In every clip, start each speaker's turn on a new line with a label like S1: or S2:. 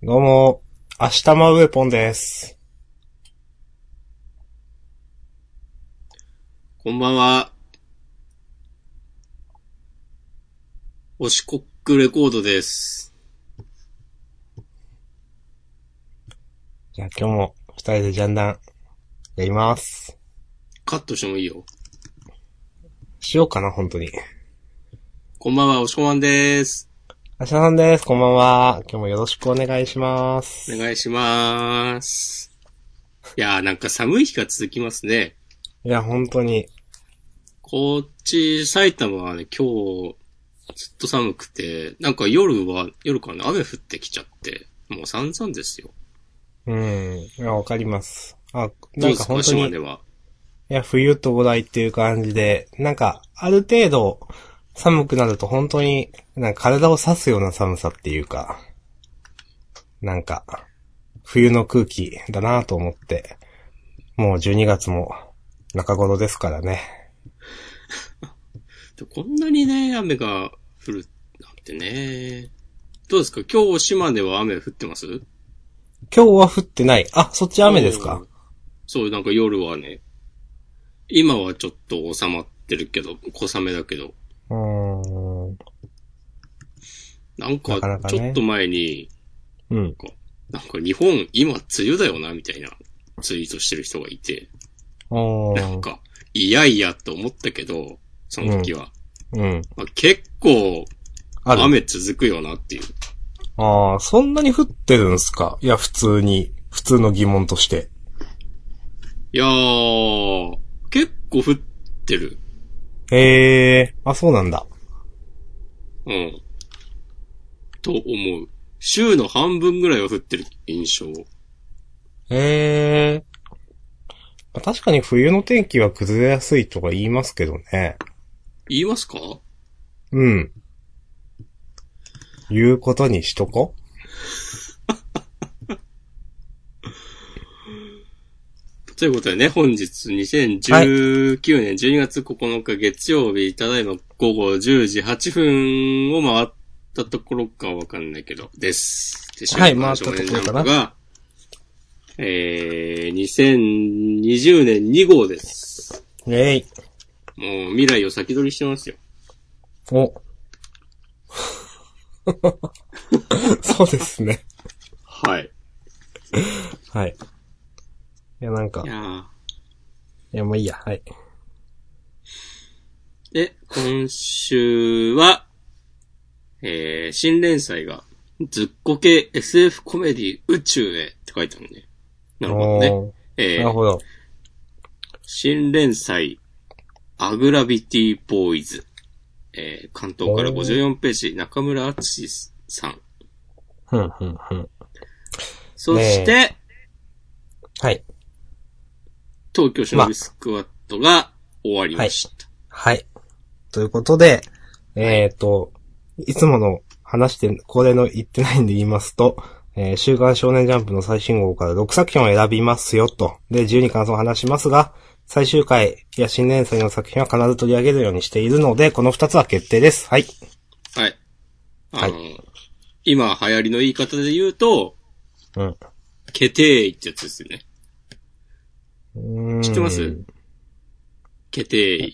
S1: どうも、明日まウェポンです。
S2: こんばんは。おしこっくレコードです。
S1: じゃあ今日も二人でジャンダン、やります。
S2: カットしてもいいよ。
S1: しようかな、本当に。
S2: こんばんは、おしこまんです。
S1: 明日さんです。こんばんは。今日もよろしくお願いします。
S2: お願いします。いやーなんか寒い日が続きますね。
S1: いや、本当に。
S2: こっち、埼玉はね、今日、ずっと寒くて、なんか夜は、夜かな、雨降ってきちゃって、もう散々ですよ。
S1: うん。いや、わかります。あ、
S2: ど
S1: な
S2: うんか、
S1: か本当に、い
S2: 島では。
S1: や、冬到来っていう感じで、なんか、ある程度、寒くなると本当に、なんか体を刺すような寒さっていうか、なんか、冬の空気だなと思って、もう12月も中頃ですからね。
S2: で こんなにね、雨が降るなんてね。どうですか？今日島根は雨降ってます？
S1: 今日は降ってない。あ、そっち雨ですか？
S2: そう、なんか夜はね、今はちょっと収まってるけど、小雨だけど、
S1: うーん。
S2: なんか
S1: なかなかね
S2: ちょっと前に、
S1: うん。
S2: なんか日本今梅雨だよな、みたいなツイートしてる人がいて。なんか、いやいやと思ったけど、その時は。
S1: うん。
S2: まあ、結構。雨続くよなっていう。
S1: ああ、そんなに降ってるんすか？いや、普通に、普通の疑問として。
S2: いやー、結構降ってる。
S1: へえ、あ、そうなんだ。
S2: うん。と思う。週の半分ぐらいは降ってる印象。
S1: へえ。まあ確かに冬の天気は崩れやすいとか言いますけどね。
S2: 言いますか？
S1: うん。言うことにしとこ
S2: ということでね、本日2019年12月9日月曜日、ただいま午後10時8分を回ったところかわかんないけど、です。で
S1: はい回ったところかな
S2: が、えー、2020年2号です。
S1: う。えい。
S2: もう未来を先取りしてますよ。
S1: お。そうですね。
S2: はい。
S1: はい。いや、なんか、い
S2: いや
S1: や、もういいや、はい。
S2: ーで、今週は、えー、新連載が、ずっこけ SF コメディ宇宙へって書いてあるね。なるほどね。
S1: お
S2: えー
S1: ーなるほど。
S2: 新連載、アグラビティボーイズ。えー、関東から54ページ、中村敦さん。
S1: ふんふんふん。
S2: そして、
S1: はい。
S2: 東京シノビスクワットが終わりました。
S1: はい。ということで、えっ、と、いつもの話して、これの言ってないんで言いますと、えー週刊少年ジャンプの最新号から6作品を選びますよと。で、12感想を話しますが、最終回や新連載の作品は必ず取り上げるようにしているので、この2つは決定です。はい。
S2: はい。あの、今流行りの言い方で言うと、
S1: うん。
S2: 決定ってやつですよね。知ってます？
S1: い
S2: 決定。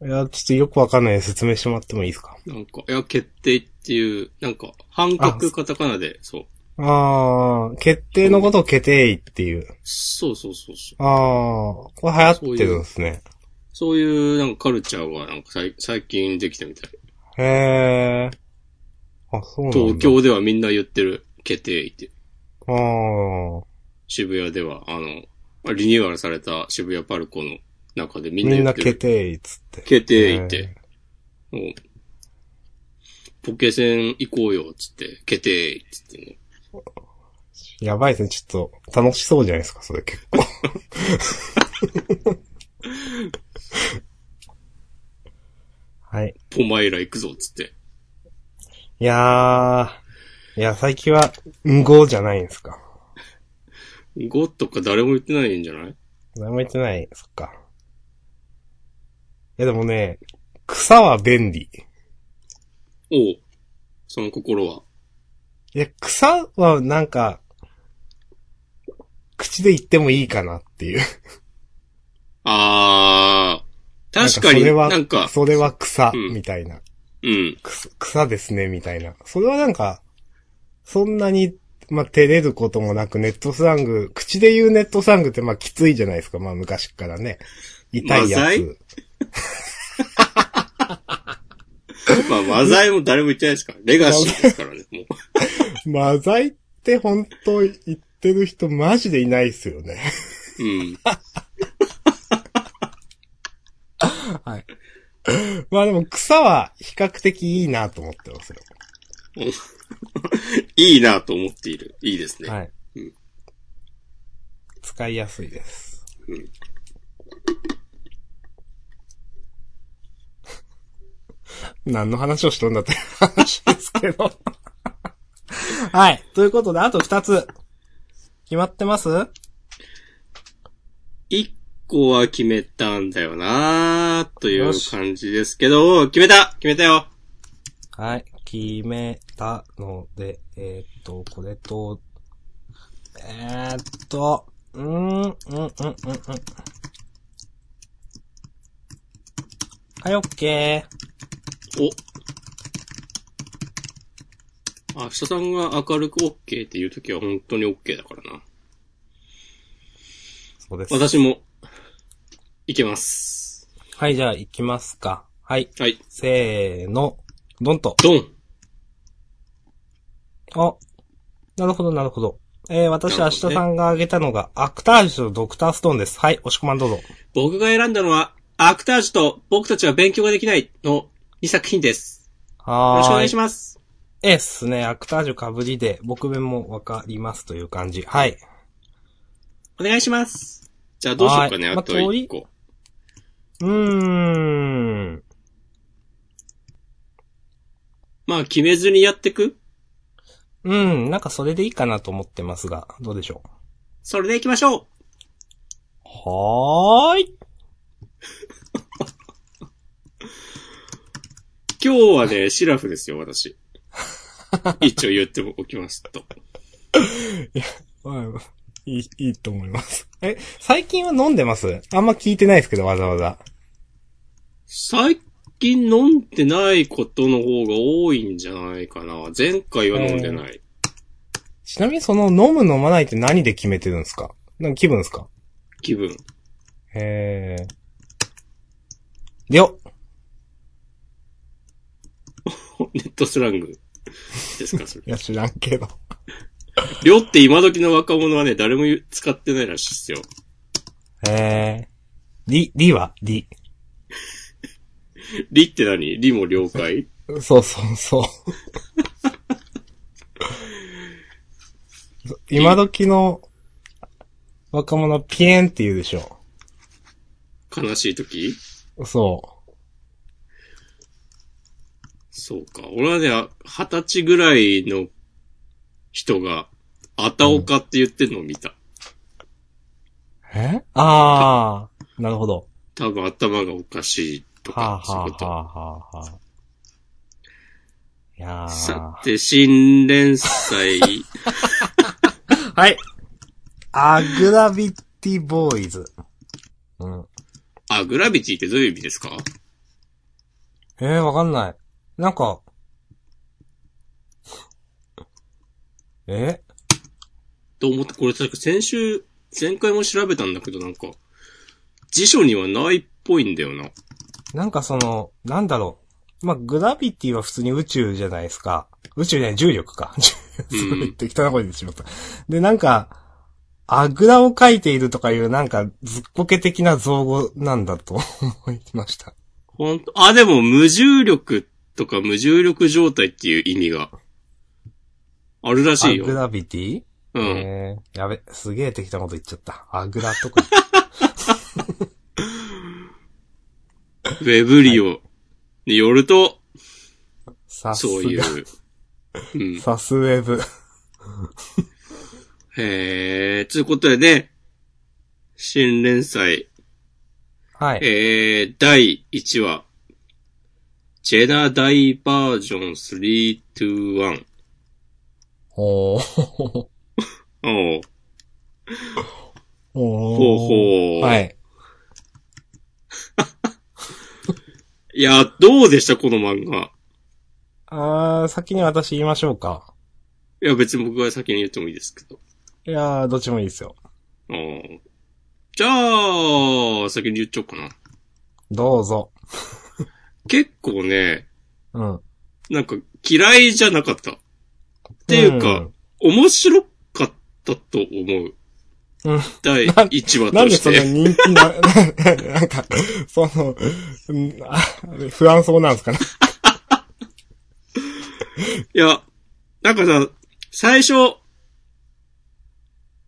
S1: や、ちょっとよくわかんないで説明してもらってもいいですか？
S2: なんか、いや、決定っていう、なんか、半角カタカナで、そう。
S1: あー、決定のことを決定っていう。
S2: そうそうそうそう。
S1: あー、これ流行ってるんですね。
S2: そういう、なんかカルチャーが、なんかさい最近できたみたい。
S1: へー。あ、そうなんだ。
S2: 東京ではみんな言ってる、決定って。
S1: あー。
S2: 渋谷では、あの、まあリニューアルされた渋谷パルコの中でみんな
S1: みんな
S2: 言ってる。
S1: 決定っつって。
S2: 決定って。もうポケセン行こうよ、つって、決定っつってね。
S1: やばいですね。ちょっと、楽しそうじゃないですか、それ結構。はい。
S2: ポマイラ行くぞ、つって。
S1: いやー、いや、最近は、うんごじゃないんですか。
S2: 5とか誰も言ってないんじゃない？
S1: 何も言ってない、そっか。いやでもね、草は便利。い
S2: おう。その心は。
S1: いや、草はなんか、口で言ってもいいかなっていう。
S2: あー、確かに
S1: な
S2: なんんか、
S1: かそれは、それは草、
S2: うん
S1: みたいな。
S2: うん。
S1: 草ですね、みたいな。それはなんか、そんなに、まあ、照れることもなく、ネットスラング、口で言うネットスラングってまあ、きついじゃないですか、まあ、昔からね。痛いやつ。
S2: まあ、マザイも誰も言ってないですから。レガシーですからね、もう。
S1: マザイって本当言ってる人マジでいないっすよね。
S2: うん。
S1: はい。まあでも草は比較的いいなと思ってますよ。
S2: いいなと思っている。いいですね。
S1: はい
S2: うん。
S1: 使いやすいです。
S2: うん
S1: 何の話をしとんだって話ですけど。はい。ということで、あと二つ。決まってます？
S2: 一個は決めたんだよなという感じですけど、決めた決めたよ
S1: はい。決めたので、えーっと、これと、えーっと、うーん、うん、うん、うん、うん。はい、オッケー。
S2: お。あ、下さんが明るく OK っていうときは本当に OK だからな。
S1: そうです。
S2: 私も、いけます。
S1: はい、じゃあ行きますか。はい。
S2: はい。
S1: せーの、ドンと。
S2: ドン
S1: あ、なるほど、なるほど。えー、私、明日さんが挙げたのが、アクタージュとドクターストーンです。はい、押し込まんどうぞ。
S2: 僕が選んだのは、アクタージュと僕たちは勉強ができないの2作品です。よろしくお願いし。ます。
S1: えっすね、アクタージュ被りで、僕弁もわかりますという感じ。はい。
S2: お願いします。じゃあどうしようかね、
S1: はい
S2: あと
S1: まあ通り
S2: 1個。
S1: うーん。
S2: まあ、決めずにやってく？
S1: うん、なんかそれでいいかなと思ってますが、どうでしょ
S2: それで行きましょう
S1: う。はーい。
S2: 今日はね、シラフですよ、私。一応言っておきますと。
S1: まあいい、いいと思います。え、最近は飲んでます？あんま聞いてないですけど、わざわざ。
S2: 最近飲んでないことの方が多いんじゃないかな。前回は飲んでない。
S1: ちなみにその飲む飲まないって何で決めてるんですか？なんか気分ですか？
S2: 気分。
S1: へー。りょ。
S2: ネットスラングですか、それ。
S1: いや、知らんけど。
S2: りょって今時の若者はね、誰も使ってないらしいっすよ。
S1: へー。り、りは？り。
S2: りって何？りも了解？
S1: そうそうそう。今時の若者ピエンって言うでしょ。
S2: 悲しい時？
S1: そ
S2: そうか。俺はね、二十歳ぐらいの人が、あたおかって言ってんのを見た。
S1: う。え？あー、なるほど。
S2: 多分頭がおかしいと
S1: はあ、
S2: か、そういうこと。
S1: はあはあ。いやー。
S2: さて、新連載。
S1: はい。アグラビティボーイズ。うん。
S2: あ、グラビティってどういう意味ですか？
S1: えー、わかんない。なんか、え？
S2: と思って、これ確か先週、前回も調べたんだけどなんか、辞書にはないっぽいんだよな。
S1: なんかその、なんだろう。まあ、グラビティは普通に宇宙じゃないですか。宇宙じゃない、重力か。すごい適当な声で言ってしまった。で、なんか、あぐらを書いているとかいう、なんか、ずっこけ的な造語なんだと 思いました。
S2: ほんと、あ、でも無重力とか無重力状態っていう意味が、あるらしいよ。
S1: アグラビティ？
S2: うん。
S1: えー、やべ、すげえ適当なこと言っちゃった。アグラとか。
S2: ウェブリオによると、
S1: さす
S2: そうい
S1: が。
S2: う。うん。
S1: さすウェブ。
S2: へー、つうことでね、新連載、
S1: はい。
S2: えー、第1話、ジェダダイバージョン321。
S1: おー。
S2: おう
S1: おー。
S2: ほうほう。
S1: はい。
S2: いや、どうでしたこの漫画？
S1: あー、先に私言いましょうか。
S2: いや、別に僕が先に言ってもいいですけど。
S1: いやー、どっちもいいですよ。
S2: うんじゃあ、先に言っちゃおうかな。
S1: どうぞ。
S2: 結構ね、
S1: うん。っ
S2: なんか嫌いじゃなかった。っていうか、面白かったと思う。
S1: うん。
S2: 第
S1: な
S2: 1話
S1: なんでそんな
S2: として。
S1: 人気な、なんか、その、うんあ不安そうなんですかね。
S2: いや、なんかさ、最初、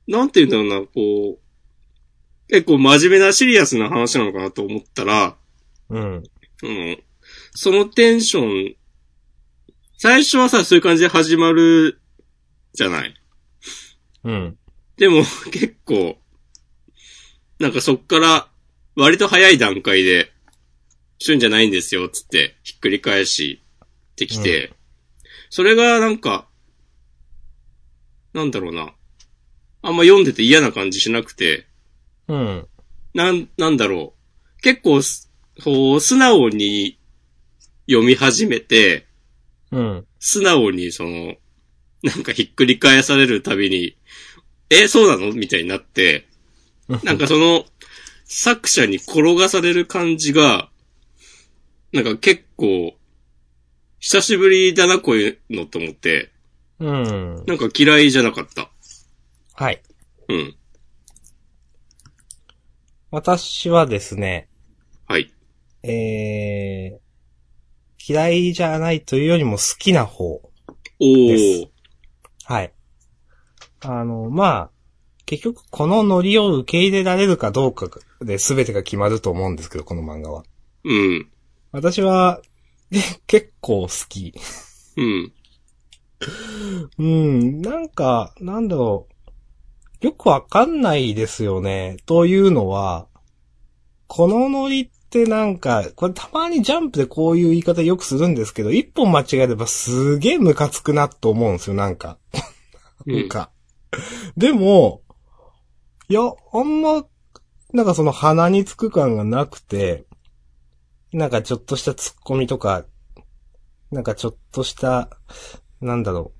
S2: なんて言うんだろうな、こう、結構真面目なシリアスな話なのかなと思ったら、
S1: うん。
S2: うん、そのテンション、最初はさ、そういう感じで始まるじゃない。
S1: うん。
S2: でも、結構、なんかそっから、割と早い段階で、そういうんじゃないんですよ、つって、ひっくり返してきて、それがなんか、なんだろうな。あんま読んでて嫌な感じしなくて、
S1: うん。
S2: なん、なんだろう。結構す、こう、素直に読み始めて、
S1: うん。
S2: 素直にその、なんかひっくり返されるたびに、え、そうなの？みたいになって、なんかその、作者に転がされる感じが、なんか結構、久しぶりだな、こういうのと思って、
S1: うん。
S2: なんか嫌いじゃなかった。
S1: はい。
S2: うん。
S1: 私はですね、
S2: はい。
S1: えー、嫌いじゃないというよりも好きな方。
S2: お
S1: で
S2: ー。
S1: はい。あの、まあ、結局このノリを受け入れられるかどうかで全てが決まると思うんですけど、この漫画は。
S2: うん。
S1: 私は、で結構好き。
S2: うん。
S1: うん、なんか、なんだろう。よくわかんないですよね。というのは、このノリってなんか、これたまにジャンプでこういう言い方よくするんですけど、一本間違えればすげえムカつくなと思うんですよ、なんか。なんか。でも、いや、あんま、なんかその鼻につく感がなくて、なんかちょっとした突っ込みとか、なんかちょっとした、なんだろ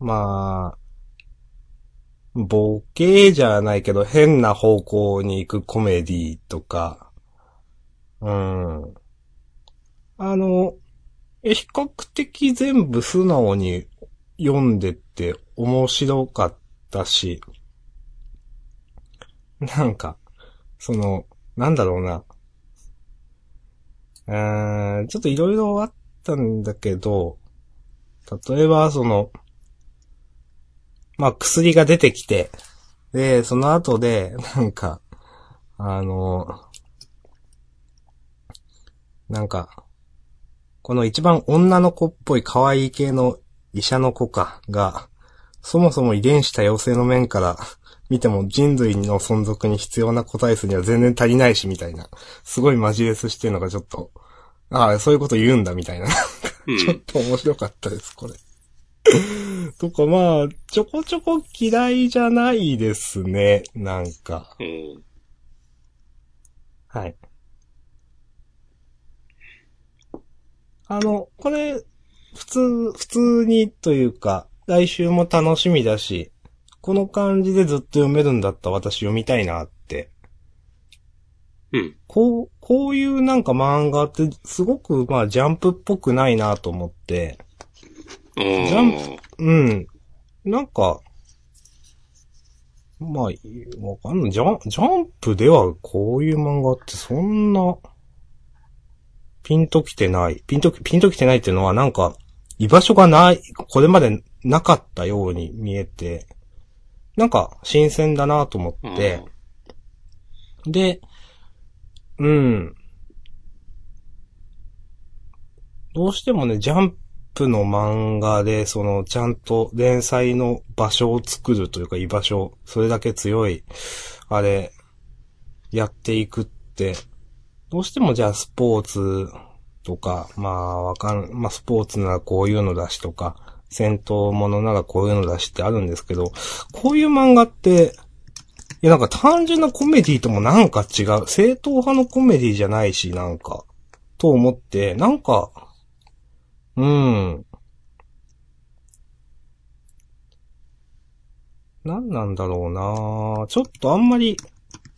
S1: う。まあ、ボケじゃないけど変な方向に行くコメディとか、うん。あの、え比較的全部素直に読んでって面白かったし、なんか、その、なんだろうな。うーん、ちょっといろいろあったんだけど、例えば、その、まあ、薬が出てきて、で、その後で、なんか、あの、なんか、この一番女の子っぽい可愛い系の医者の子かが、そもそも遺伝子多様性の面から見ても人類の存続に必要な個体数には全然足りないし、みたいな。すごいマジレスしてるのがちょっと、ああ、そういうこと言うんだ、みたいな。
S2: うん。
S1: ちょっと面白かったです、これ。とか、まあ、ちょこちょこ嫌いじゃないですね、なんか。
S2: うん
S1: はい。あの、これ、普通、普通にというか、来週も楽しみだし、この感じでずっと読めるんだったら私読みたいなって。
S2: うん。
S1: こう、こういうなんか漫画ってすごくまあジャンプっぽくないなと思って、
S2: あ
S1: ジャンうん。なんか、まあ、わかんない。ジャン、ジャンプではこういう漫画ってそんな、ピンときてない。ピンとき、ピンときてないっていうのはなんか、居場所がない、これまでなかったように見えて、なんか新鮮だなと思
S2: あ
S1: って、で、うん。どうしてもね、ジャンプの漫画で、その、ちゃんと連載の場所を作るというか居場所、それだけ強い、あれ、やっていくって、どうしてもじゃあスポーツとか、まあわかん、まあスポーツならこういうのだしとか、戦闘ものならこういうのだしってあるんですけど、こういう漫画って、いやなんか単純なコメディともなんか違う。正統派のコメディじゃないし、なんか、と思って、なんか、うん。何なんだろうなちょっとあんまり、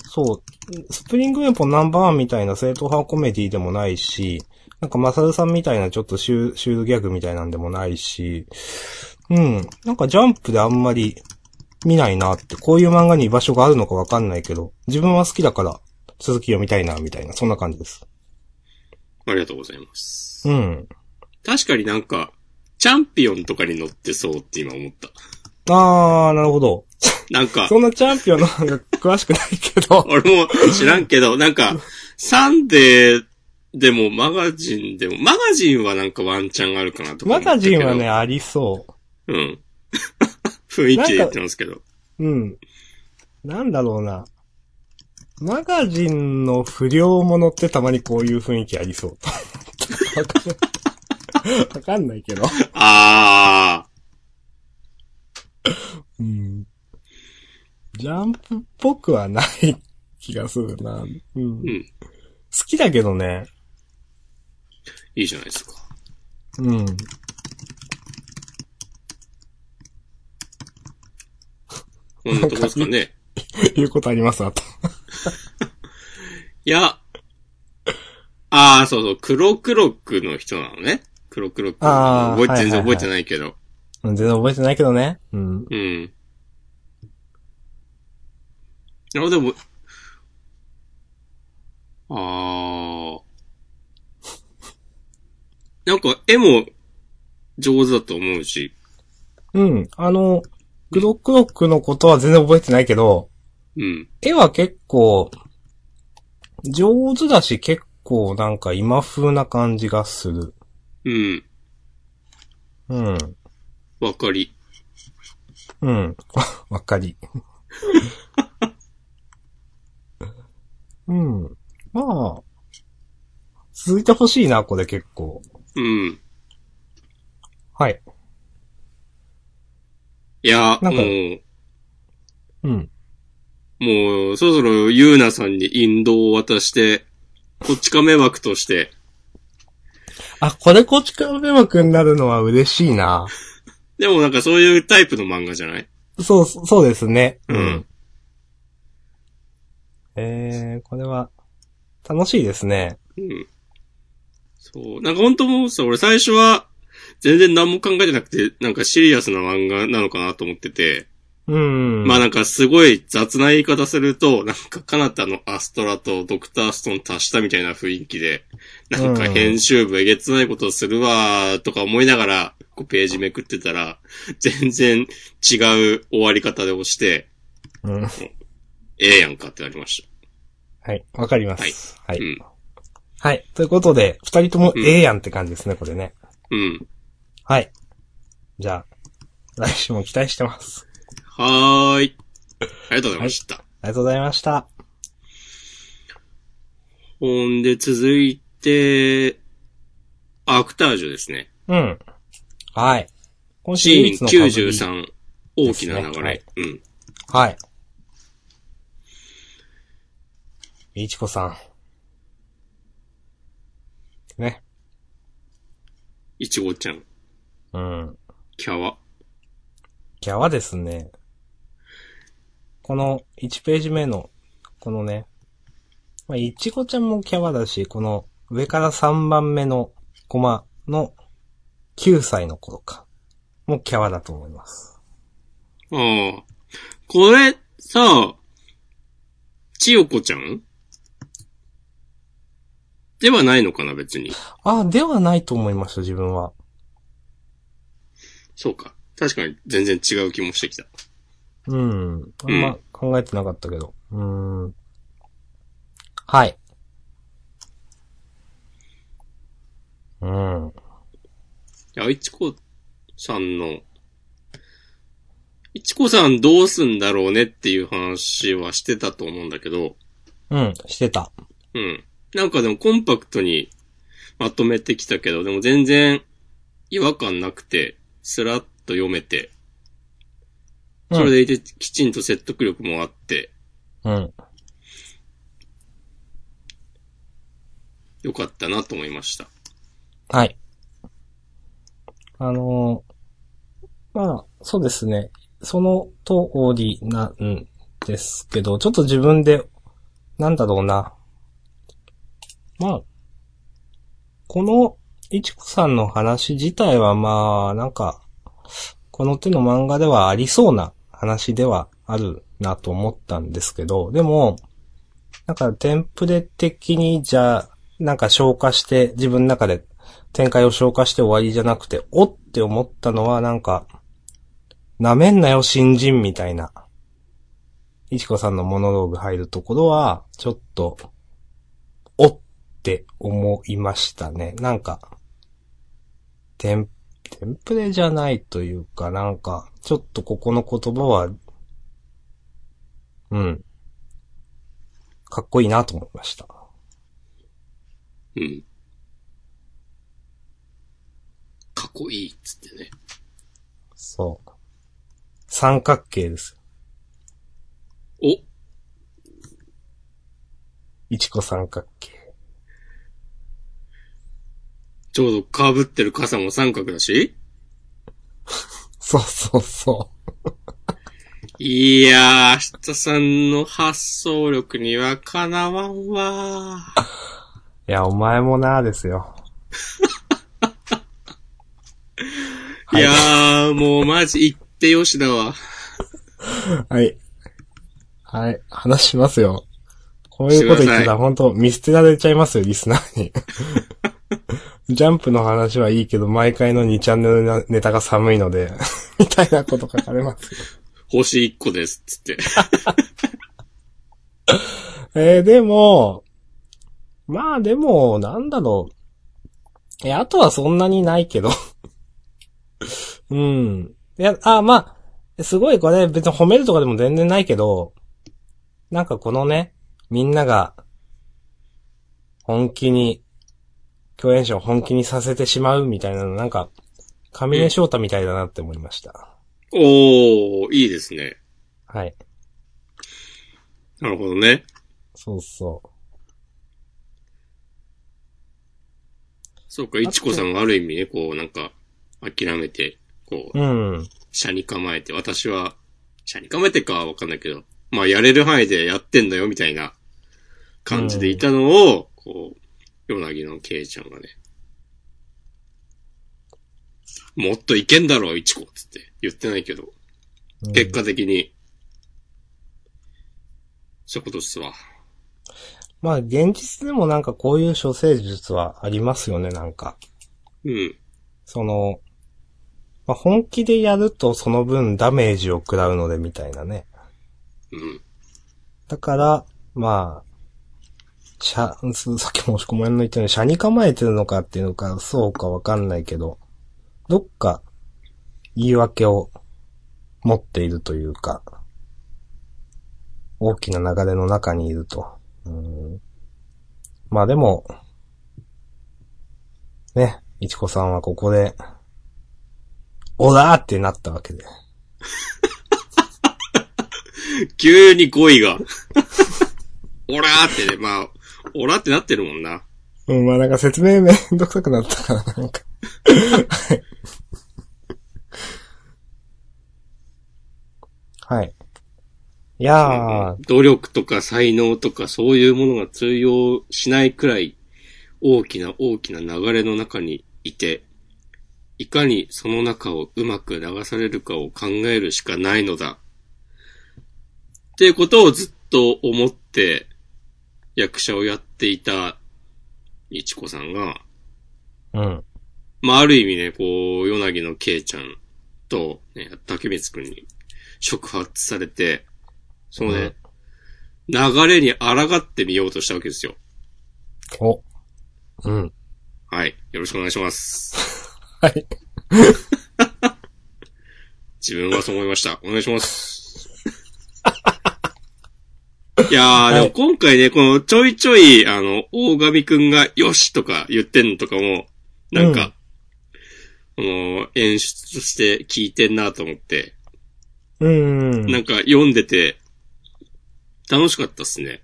S1: そう、スプリングウェポンナンバーワンみたいな正統派コメディでもないし、なんかマサルさんみたいなちょっとシュシュールギャグみたいなんでもないし、うん、なんかジャンプであんまり見ないなって、こういう漫画に居場所があるのかわかんないけど、自分は好きだから続き読みたいな、みたいな、そんな感じです。
S2: ありがとうございます。
S1: うん。
S2: 確かになんか、チャンピオンとかに乗ってそうって今思った。
S1: あー、なるほど。
S2: なんか、
S1: そんなチャンピオンの漫画詳しくないけど、
S2: 俺も知らんけど、なんか、サンデーでもマガジンでも、マガジンはなんかワンチャンあるかなとか思
S1: マ。ガジンはね、ありそ
S2: うん。雰囲気で言ってますけど。
S1: う。うん。なんだろうな。マガジンの不良ものってたまにこういう雰囲気ありそう。わかんない。わかんないけど。
S2: あ
S1: うん。ジャンプっぽくはない気がするな。うん。
S2: ー。うん。
S1: 好きだけどね。
S2: いいじゃないですか。
S1: うん。
S2: こんなとこですかね。
S1: 言うことあります、あと。
S2: いや、ああ、そうそう、黒クロックの人なのね。黒クロック。
S1: あー
S2: 覚え
S1: はいはいはい
S2: 全然覚えてないけど。
S1: うん全然覚えてないけどね。うん。
S2: うん。あ、でも、ああ。なんか、絵も上手だと思うし。
S1: うん。あの、グロックロックのことは全然覚えてないけど、
S2: うん。
S1: 絵は結構、上手だし結構なんか今風な感じがする。
S2: うん。
S1: うん。
S2: わかり。
S1: うん。わかり。うん。まあ、続いてほしいな、これ結構。
S2: うん。
S1: はい。
S2: いや、
S1: なんか
S2: もう、
S1: うん。
S2: もう、そろそろユーナさんに引導を渡して、こっち亀枠として、
S1: あ、これこっちから迷惑になるのは嬉しいな。
S2: でもなんかそういうタイプの漫画じゃない？
S1: そう、そうですね。
S2: うん。
S1: えー、これは、楽しいですね。
S2: うん。そう。なんか本当もうさ、俺最初は、全然何も考えてなくて、なんかシリアスな漫画なのかなと思ってて、
S1: うん。
S2: まあなんかすごい雑な言い方すると、なんかカナタのアストラとドクターストーン足したみたいな雰囲気で、なんか編集部えげつないことをするわーとか思いながら、こうページめくってたら、全然違う終わり方で押して、
S1: うん。
S2: ええやんかってなりまし
S1: はい、わかります。は
S2: た。
S1: い。
S2: うん。
S1: はい。ということで、二人とも
S2: うん
S1: ええやんって感じですね、これね。
S2: うん。
S1: はい。じゃあ、来週も期待してます。
S2: はーい。ありがとうございました。
S1: ありがとうございました。
S2: ほんで続いて、アクタージュですね。
S1: うん。はい。今週
S2: シーン
S1: 唯一の被り
S2: 93、大きな流れ。
S1: はい
S2: うん。
S1: はい。いちこさん。ね。
S2: いちごちゃん、
S1: うん。
S2: キャワ。
S1: キャはですね、この1ページ目の、このね、まあ、いちごちゃんもキャワだし、この上から3番目のコマの9歳の頃か。もうキャワだと思います。
S2: ああ。これ、さ、千代子ちゃんではないのかな、別に。
S1: あ、ではないと思いました、自分は。
S2: そうか。確かに全然違う気もしてきた。
S1: うん。あんま考えてなかったけど。うーん。はい。うん。
S2: いや、いちこさんの、いちこさんどうすんだろうねっていう話はしてたと思うんだけど、
S1: うん、してた。
S2: うん。なんかでもコンパクトにまとめてきたけど、でも全然違和感なくて、スラッと読めて、それでいてきちんと説得力もあって、
S1: うん。
S2: よかったなと思いました。
S1: はい。あのーまあ、そうですね。その通りなんですけど、ちょっと自分で、なんだろうな。まあ、この、いちこさんの話自体はまあ、なんか、この手の漫画ではありそうな話ではあるなと思ったんですけど、でも、なんかテンプレ的にじゃあ、なんか消化して、自分の中で展開を消化して終わりじゃなくて、おって思ったのはなんか、なめんなよ新人みたいな、いちこさんのモノローグ入るところは、ちょっと、おって思いましたね。なんか、テン、テンプレじゃないというか、なんか、ちょっとここの言葉は、うん。かっこいいなと思いました。
S2: うん。かっこいいっつってね。
S1: そう。三角形です。
S2: お
S1: いちこ三角形。
S2: ちょうど被ってる傘も三角だし
S1: そうそうそ
S2: いやー、明日さんの発想力にはかなわんわ。
S1: いや、お前もなーですよ。
S2: いやー、もうマジ言ってよしだわ。
S1: はい。はい。話しますよ。こういうこと言ってたら本当見捨てられちゃいますよ、リスナーに。ジャンプの話はいいけど、毎回の2チャンネルのネタが寒いので、みたいなこと書かれますよ。
S2: 星一個です、つって。
S1: えー、でも、まあでも、なんだろう。え、あとはそんなにないけど。うん。いや、あ、まあ、すごいこれ別に褒めるとかでも全然ないけど、なんかこのね、みんなが、本気に、共演者を本気にさせてしまうみたいなの、なんか、上根翔太みたいだなって思いました。
S2: おー、いいですね。
S1: はい。
S2: なるほどね。
S1: そうそ
S2: そうか、いちこさんがある意味ね、こう、なんか、諦めて、こう、
S1: う。うん。
S2: 車に構えて、私は、車に構えてかはわかんないけど、まあ、やれる範囲でやってんだよ、みたいな感じでいたのを、こう、ヨナギのケイちゃんがね、もっといけんだろ、いちこ、つって言ってないけど、
S1: うん
S2: 結果的に、そういうことっすわ。
S1: まあ、現実でもなんかこういう処世術はありますよね、なんか。
S2: うん。
S1: その、まあ、本気でやるとその分ダメージを食らうのでみたいなね。
S2: うん。
S1: だから、まあ、車、すさっきもし込まんの言ったように、車に構えてるのかっていうのか、そうかわかんないけど、どっか言い訳を持っているというか、大きな流れの中にいると。うんまあでも、ね、いちこさんはここで、オラーってなったわけで。
S2: 急に語彙が。オラーってね、まあ、オラってなってるもんな。
S1: うん、まあなんか説明めんどくさくなったから、なんか。はい。いやー、
S2: 努力とか才能とかそういうものが通用しないくらい大きな大きな流れの中にいて、いかにその中をうまく流されるかを考えるしかないのだ。っていうことをずっと思って役者をやっていたいちこさんが、
S1: うん。
S2: まあ、ある意味ね、こう、ヨナギのケイちゃんと、ね、竹光くんに触発されて、そのね、流れに抗ってみようとしたわけですよ。
S1: お。うん。
S2: はい。よろしくお願いします。
S1: はい。
S2: 自分はそう思いました。お願いします。いやー、でも今回ね、このちょいちょい、あの、大神くんがよしとか言ってんのとかも、なんか、この演出として聞いてんなと思って、
S1: うん。
S2: なんか読んでて、楽しかったっすね。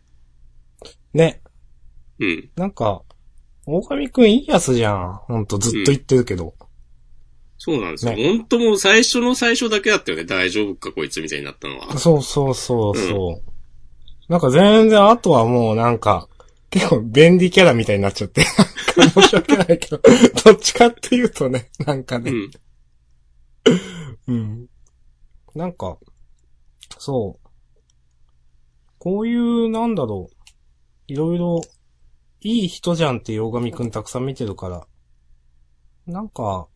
S1: ね。
S2: うん。
S1: なんか、狼くんいいやつじゃん。ほんとずっと言ってるけど。
S2: そうなんですよ。
S1: ね
S2: 本当もう最初の最初だけだったよね。大丈夫かこいつみたいになったのは。
S1: そうそうそうそう。なんか全然あとはもうなんか、結構便利キャラみたいになっちゃって。なんか申し訳ないけど、どっちかっていうとね、なんかね。
S2: うん。
S1: うん。なんか、そう。こういう、なんだろう。いろいろ、いい人じゃんっていう大神くんたくさん見てるから。なんか、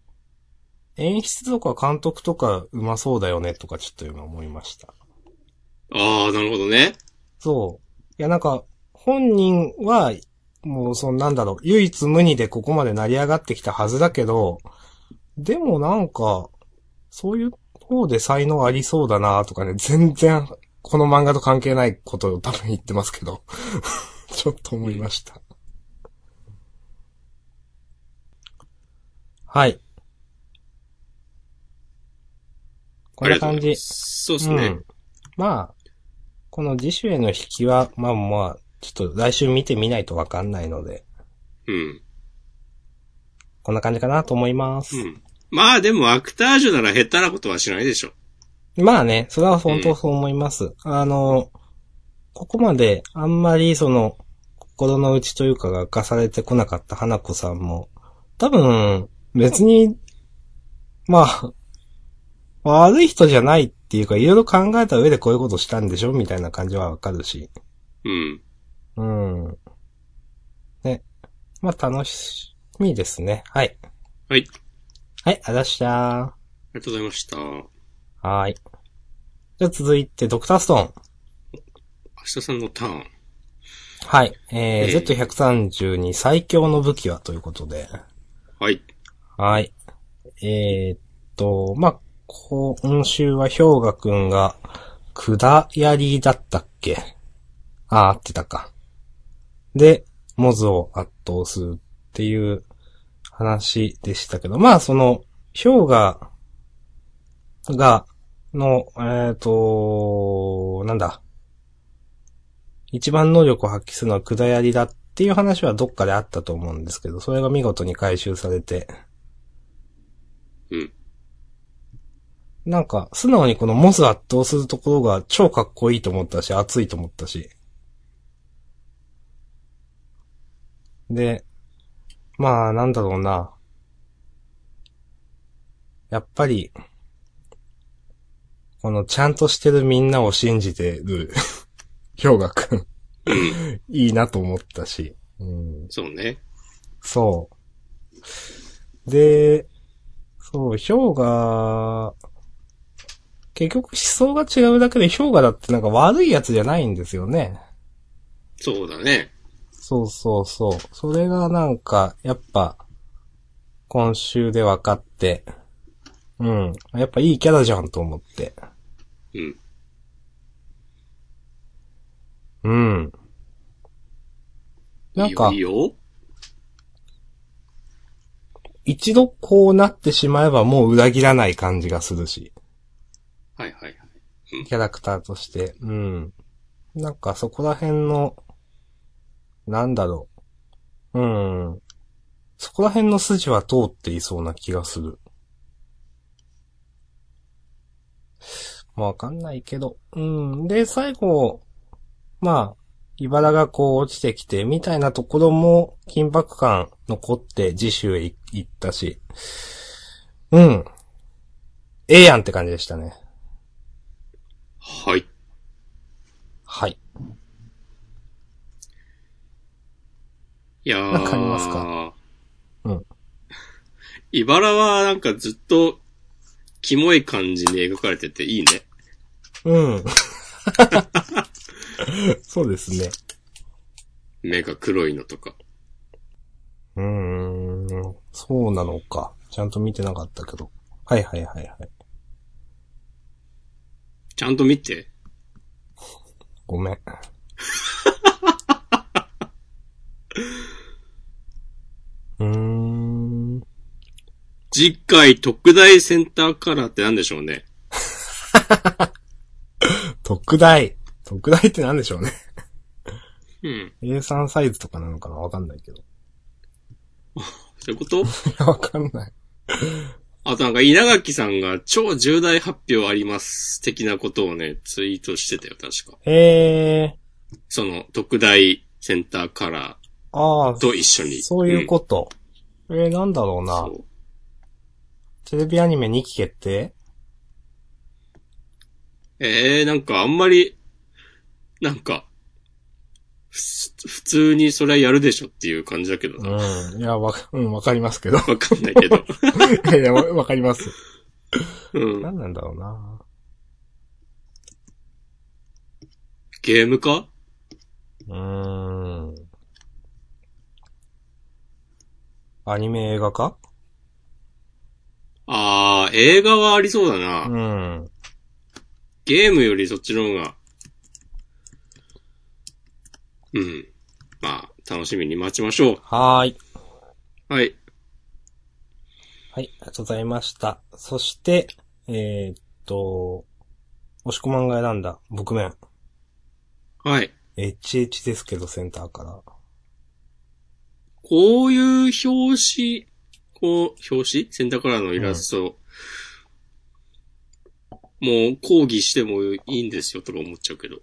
S1: 演出とか監督とかうまそうだよねとかちょっと今思いました。
S2: ああ、なるほどね。
S1: そう。いやなんか、本人は、もうそのなんだろう、唯一無二でここまで成り上がってきたはずだけど、でもなんか、そういう方で才能ありそうだなとかね、全然、この漫画と関係ないことを多分言ってますけど、ちょっと思いました。はい。こんな感じ。
S2: そうですね。
S1: うん。まあ、この次週への引きは、まあまあ、ちょっと来週見てみないとわかんないので、
S2: うん。
S1: こんな感じかなと思います。
S2: うん。まあでもアクタージュなら下手なことはしないでしょ。
S1: まあね、それは本当そう思います。あの、ここまであんまりその、心の内というかが明かされてこなかった花子さんも、多分、別に、まあ、悪い人じゃないっていうか、いろいろ考えた上でこういうことしたんでしょみたいな感じはわかるし。
S2: うん。
S1: うん。ね。まあ、楽しみですね。はい。
S2: はい。
S1: はい、ありがとうございました。
S2: ありがとうございました。明
S1: はーい。じゃあ続いて、ドクターストーン。
S2: 日さんのターン。
S1: はい。えー、
S2: えー
S1: Z132 最強の武器はということで。
S2: はい。
S1: はい。えー、っと、まあ、今週は氷河くんが、管槍だったっけ？ああ、合ってたか。で、モズを圧倒するっていう話でしたけど、まあ、その、氷河が、の、えーと、なんだ？一番能力を発揮するのは管槍だっていう話はどっかであったと思うんですけど、それが見事に回収されて、
S2: うん。
S1: なんか、素直にこのモス圧倒するところが超かっこいいと思ったし、熱いと思ったし。で、まあ、なんだろうな。やっぱり、このちゃんとしてるみんなを信じてる、氷河くん、
S2: うん。
S1: いいなと思ったし。うん、
S2: そうね。
S1: そう。で、そう、氷河、結局思想が違うだけで氷河だってなんか悪いやつじゃないんですよね。
S2: そうだね。
S1: そうそうそう。それがなんか、やっぱ、今週で分かって、うん。やっぱいいキャラじゃんと思って。
S2: うん。
S1: うん。なんか
S2: いい、よいいよ。
S1: 一度こうなってしまえばもう裏切らない感じがするし。
S2: はいはいはい。
S1: キャラクターとして。うん。なんかそこら辺の、なんだろう。うん。そこら辺の筋は通っていそうな気がする。まあわかんないけど。うん。で、最後、まあ、茨がこう落ちてきて、みたいなところも緊迫感残って次週へ行ったし。うん。ええやんって感じでしたね。
S2: はい。
S1: はい。
S2: いやー。
S1: なんかありますか？うん。
S2: 茨はなんかずっと、キモい感じに描かれてていいね。
S1: うん。そうですね。
S2: 目が黒いのとか。
S1: うーん。そうなのか。ちゃんと見てなかったけど。はいはいはいはい。
S2: ちゃんと見て。
S1: ごめん。うーん。
S2: 次次回特大センターカラーって何でしょうね。
S1: 特大。特大って何でしょうね。
S2: うん。
S1: A3 サイズとかなのかな？わかんないけど。
S2: そういうこと？
S1: わかんない。
S2: あとなんか稲垣さんが超重大発表あります的なことをね、ツイートしてたよ、確か。
S1: え
S2: その特大センターカラ
S1: ー、ああ
S2: ー、と一緒に。
S1: そういうこと。えー、なんだろうな。
S2: うんそう
S1: テレビアニメ2期決定？
S2: ええー、なんかあんまり、なんか、ふ普通にそれはやるでしょっていう感じだけどな。
S1: うん。いや、わか、うん、わかりますけど。
S2: わかんないけど。
S1: いやわかります。
S2: うん。
S1: 何なんだろうな。
S2: ゲームか？
S1: うーん。アニメ映画か？
S2: あー、映画はありそうだな。
S1: うん。
S2: ゲームよりそっちの方が。うん。まあ、楽しみに待ちましょう。
S1: はーい。
S2: はい。
S1: はい、ありがとうございました。そして、えー、っと、押し込まんが選んだ、僕面。
S2: はい。
S1: HH ですけど、センターから。
S2: こういう表紙、こう、表紙？センターカラーのイラスト、もう抗議してもいいんですよとか思っちゃうけど。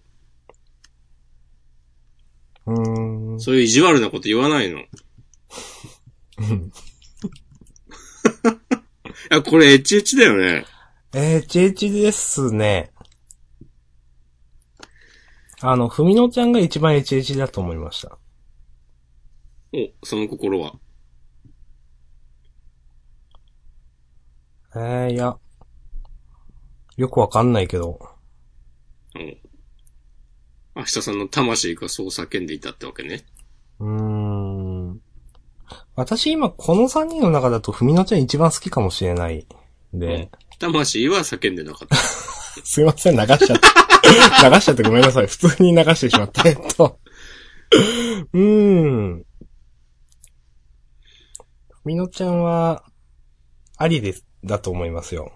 S1: うーん。
S2: そういう意地悪なこと言わないの。いや、これ HH だよね。
S1: HH ですね。あの、ふみのちゃんが一番 HH だと思いました。
S2: お、その心は。
S1: えー、いや。よくわかんないけど。
S2: うん。明日さんの魂がそう叫んでいたってわけね。
S1: うーん。私今この3人の中だとふみのちゃん一番好きかもしれない。で、
S2: 魂は叫んでなかった。
S1: すいません、流しちゃって。流しちゃってごめんなさい。普通に流してしまった。えっと。うーん。みのちゃんは、ありです、だと思いますよ。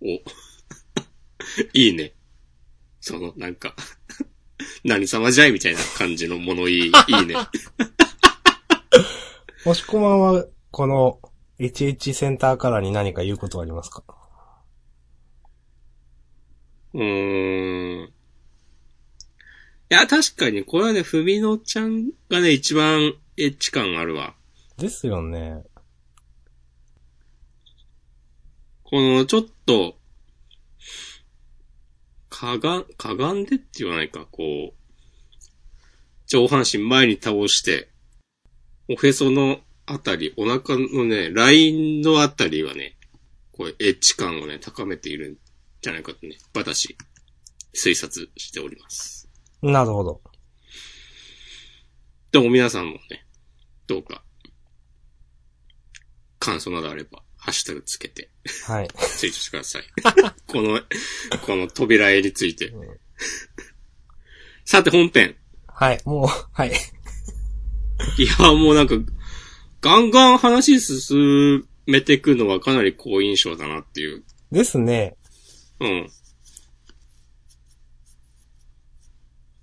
S2: お。いいね。その、なんか、何様じゃいみたいな感じの物言い、いいね。
S1: もしこまんは、この、11センターカラーに何か言うことはありますか？
S2: うーん。いや、確かに、これはね、ふみのちゃんがね、一番エッチ感あるわ。
S1: ですよね。
S2: この、ちょっと、かがん、かがんでって言わないか、こう、上半身前に倒して、おへそのあたり、お腹のね、ラインのあたりはね、こう、エッチ感をね、高めているんじゃないかとね、私、推察しております。
S1: なるほど。
S2: でも皆さんもね、どうか、感想などあれば、ハッシュタグつけて、
S1: はい。
S2: ツイートしてください。この、この扉絵について。さて本編。
S1: はい、もう、はい。
S2: いや、もうなんか、ガンガン話進めていくのはかなり好印象だなっていう。
S1: ですね。
S2: うん。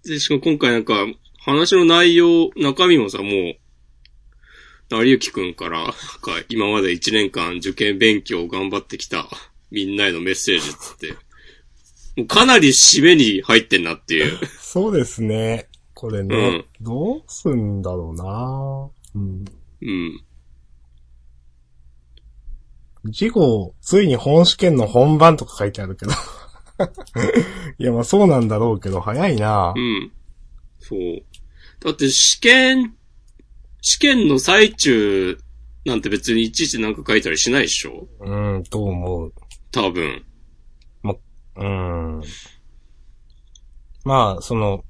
S2: で、しかも今回なんか、話の内容、中身もさ、もう、成幸くんから、なんか今まで1年間受験勉強を頑張ってきたみんなへのメッセージっつって、もうかなり締めに入ってんなっていう。
S1: そうですね。これね、
S2: うん
S1: どうすんだろうなうん。
S2: うん。
S1: 事後、ついに本試験の本番とか書いてあるけど。いや、まあそうなんだろうけど、早いな
S2: うん。そう。だって試験、試験の最中なんて別にいちいちなんか書いたりしないでしょ？
S1: うん、と思う。
S2: 多分。
S1: うん。まあ、その、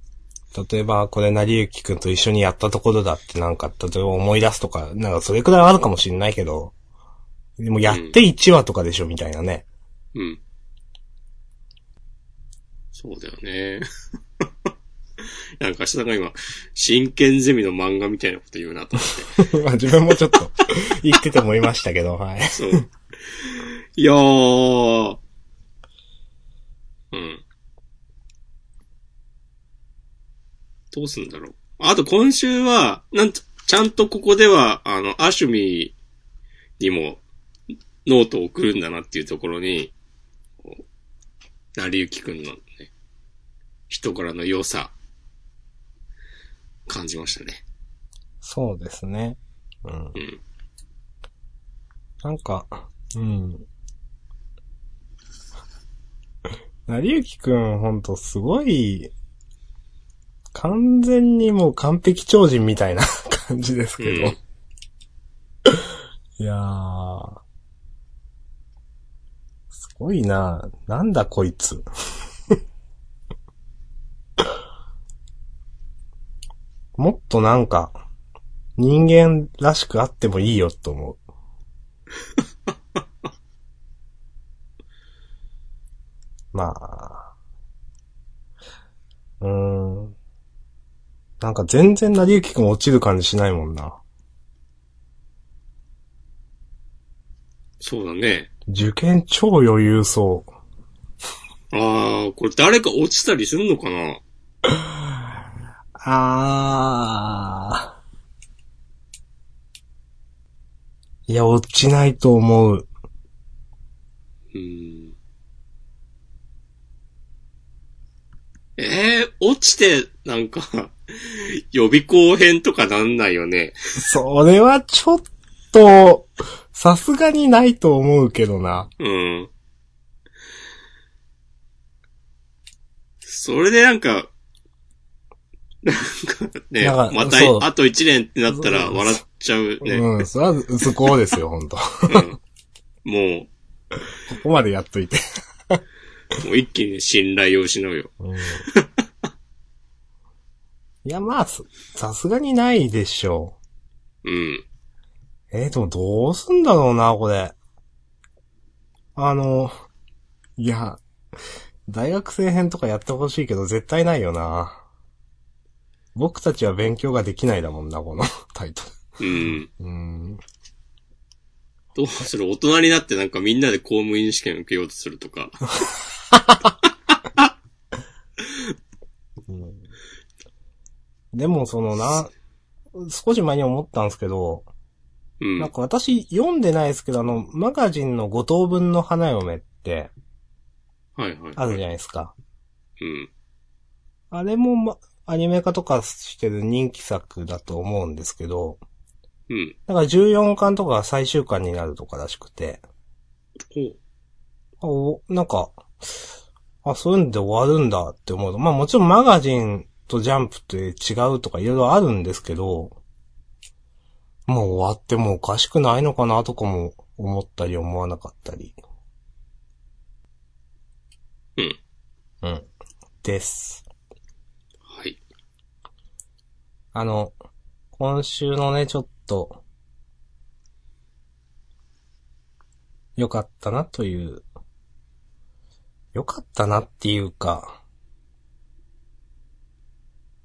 S1: 例えば、これ、成幸くんと一緒にやったところだってなんか、例えば思い出すとか、なんかそれくらいあるかもしれないけど、でもやって1話とかでしょ、みたいなね。
S2: うん。そうだよね。なんか、下が今、真剣ゼミの漫画みたいなこと言うなと思って。
S1: まあ自分もちょっと 言っててもいましたけど、はい。
S2: そう。いやー。うん。どうすんだろう。あと今週は、なんと、ちゃんとここでは、あの、アシュミにもノートを送るんだなっていうところに、成りゆきくんのね、人柄の良さ、感じましたね。
S1: そうですね。うん。
S2: うん。
S1: なんか、うん。なりゆきくん、ほんとすごい、完全にもう完璧超人みたいな感じですけど。
S2: うん
S1: いやー。すごいななんだこいつ。もっとなんか、人間らしくあってもいいよと思う。まあ。うーん。なんか全然なりゆきくん落ちる感じしないもんな。
S2: そうだね。
S1: 受験超余裕そう。
S2: あー、これ誰か落ちたりすんのかな？
S1: あー。いや、落ちないと思う。
S2: うん。えー、落ちて、なんか、予備校編とかなんないよね。
S1: それはちょっと、さすがにないと思うけどな。
S2: うん。それでなんか、なんかね、
S1: なんか
S2: またあと一年ってなったら笑っちゃうね。
S1: うん、それは、そこですよ、ほんと。こ
S2: うんも
S1: こまでやっといて。
S2: う、もう一気に信頼を失うよ。
S1: うん、いや、まあ、ささすがにないでしょ
S2: うん。
S1: う。えー、でもどうすんだろうな、これ。あの、いや、大学生編とかやってほしいけど絶対ないよな。僕たちは勉強ができないだもんな、この タイト
S2: うん。
S1: ル。うん。
S2: どうする？大人になってなんかみんなで公務員試験受けようとするとか。
S1: うんでも、そのな、少し前に思ったんですけど、
S2: うん。
S1: なんか私読んでないですけど、あの、マガジンの五等分の花嫁って
S2: はいはい。
S1: あるじゃないですか。
S2: うん。
S1: あれも、ま、アニメ化とかしてる人気作だと思うんですけど、
S2: うん。
S1: だから14巻とかが最終巻になるとからしくて、
S2: ほう。
S1: あお、なんか、あ、そういうんで終わるんだって思うと、まあもちろんマガジンとジャンプって違うとかいろいろあるんですけど、もう終わってもおかしくないのかなとかも思ったり思わなかったり。
S2: うん。
S1: うん。です。
S2: はい。
S1: あの、今週のね、ちょっと、良かったなという、良かったなっていうか、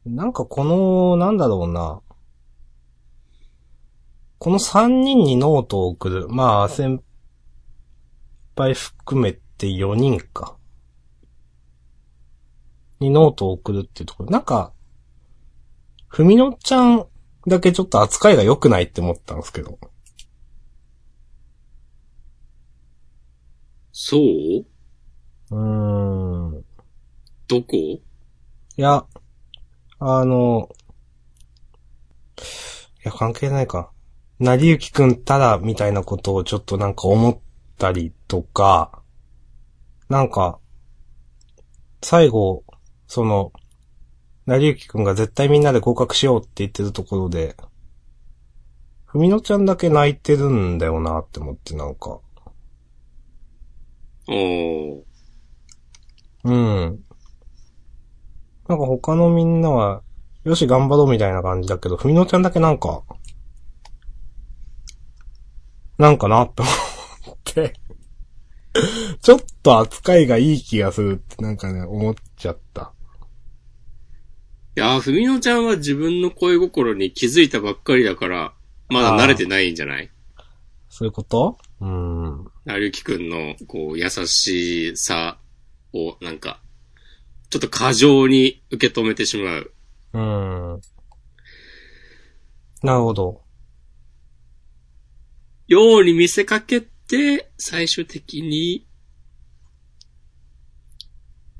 S1: なんかこの、なんだろうな、この三人にノートを送る。まあ、先輩含めて4人か。にノートを送るっていうところ。なんか、ふみのちゃんだけちょっと扱いが良くないって思ったんですけど。
S2: そう？
S1: うーん。
S2: どこ？
S1: いや、あの、いや、関係ないか。なりゆきくんたら、みたいなことをちょっとなんか思ったりとか、なんか、最後、その、なりゆきくんが絶対みんなで合格しようって言ってるところで、ふみのちゃんだけ泣いてるんだよなって思ってなんか、
S2: おー。
S1: うん。なんか他のみんなは、よし頑張ろうみたいな感じだけど、ふみのちゃんだけなんか、なんかなって思って、ちょっと扱いがいい気がするってなんかね、思っちゃった。
S2: やー、ふみのちゃんは自分の恋心に気づいたばっかりだから、まだ慣れてないんじゃない？
S1: そういうこと？うーん。
S2: なるゆきくんの、こう、優しさを、なんか、ちょっと過剰に受け止めてしまう。
S1: うーん。なるほど。
S2: ように見せかけて、最終的に、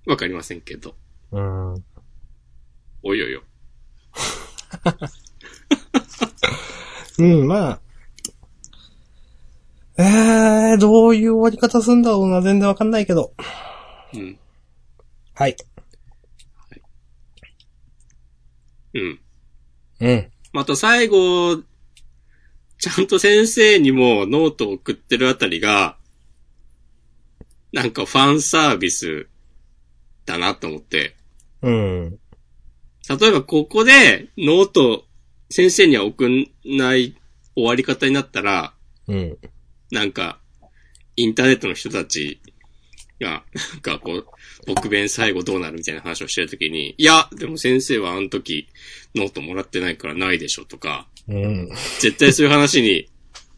S2: わかりませんけど。
S1: うーん。
S2: おいおいよ。
S1: うん、まあ。えー、どういう終わり方するんだろうな、全然わかんないけど。
S2: うん。
S1: はい。
S2: うん。
S1: うん。
S2: また最後、ちゃんと先生にもノートを送ってるあたりが、なんかファンサービスだなと思って。
S1: うん。
S2: 例えばここでノート先生には送んない終わり方になったら、
S1: うん。
S2: なんか、インターネットの人たちが、なんかこう、僕弁最後どうなるみたいな話をしてるときに、いや、でも先生はあの時ノートもらってないからないでしょとか、
S1: うん。
S2: 絶対そういう話に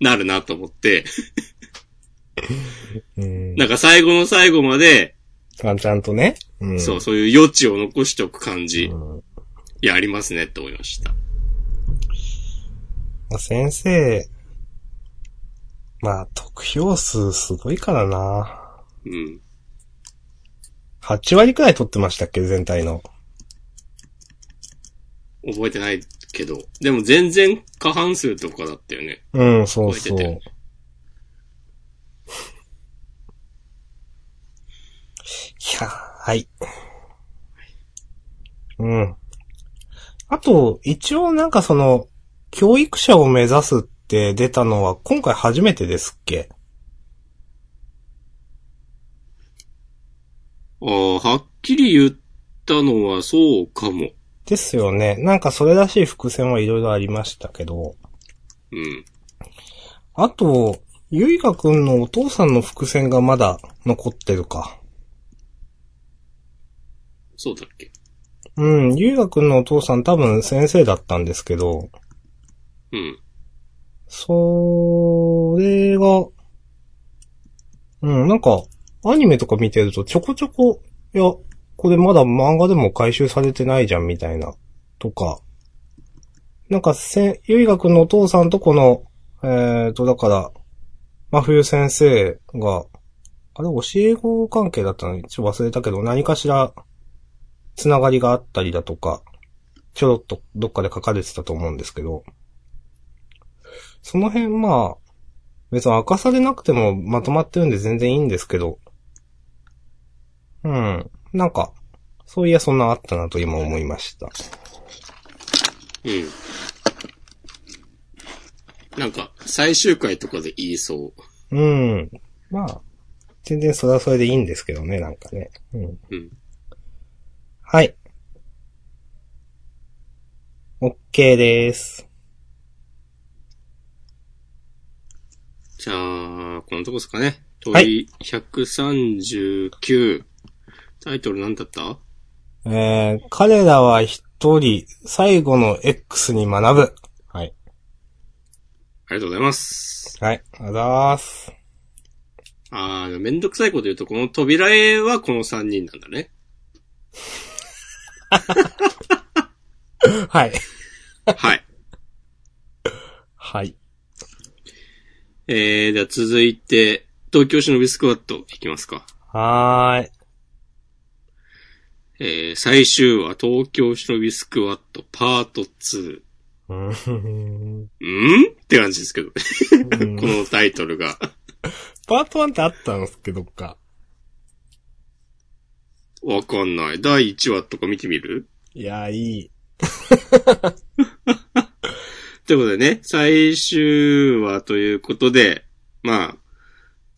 S2: なるなと思って、
S1: うん。
S2: なんか最後の最後まで、
S1: ちゃんとね。うん。
S2: そう、そういう余地を残しておく感じ、
S1: うん
S2: いや、ありますねって思いました。
S1: まあ、先生、まあ、得票数すごいからな。
S2: うん。
S1: 8割くらい取ってましたっけ全体の。
S2: 覚えてないけど、でも全然過半数とかだったよね。
S1: うん、そうそう。
S2: 超えてたよね
S1: いや、はい。うん。あと、一応なんかその、教育者を目指すって出たのは今回初めてですっけ？
S2: ああ、はっきり言ったのはそうかも。
S1: ですよね。なんかそれらしい伏線はいろいろありましたけど。
S2: うん。
S1: あと、ゆいかくんのお父さんの伏線がまだ残ってるか。
S2: そうだっけ？
S1: うん、ゆいかくんのお父さん多分先生だったんですけど、
S2: うん。
S1: それが、うん、なんか、アニメとか見てるとちょこちょこ、いや、これまだ漫画でも回収されてないじゃんみたいな、とか、なんかせ、ゆいがくんのお父さんとこの、えーと、だから、真冬先生が、あれ、教え子関係だったの？にちょっと忘れたけど、何かしら、つながりがあったりだとか、ちょろっとどっかで書かれてたと思うんですけど、その辺まあ、別に明かされなくてもまとまってるんで全然いいんですけど、うん。なんか、そういやそんなあったなと今思いました。
S2: うん。なんか、最終回とかで言いそう。
S1: うん。まあ、全然それはそれでいいんですけどね、なんかね。うん。
S2: うん。
S1: はい。OK です。
S2: じゃあ、このとこですかね。
S1: はい
S2: 問い139。タイトルなんだった？
S1: えー、彼らは一人、最後の X に学ぶ。はい。
S2: ありがとうございます。
S1: はい。ありがとうございます。
S2: あー、めんどくさいこと言うと、この扉絵はこの3人なんだね。
S1: はい。
S2: はい。
S1: はい。
S2: えー、では続いて、東京忍びスクワットいきますか。
S1: はーい。
S2: えー、最終話、東京忍びスクワットパート2。
S1: うーん
S2: ん？って感じですけど このタイトルが。
S1: パート1ってあったんですけどっか。
S2: わかんない。第1話とか見てみる？
S1: いや、いい。
S2: ということでね、最終話ということで、ま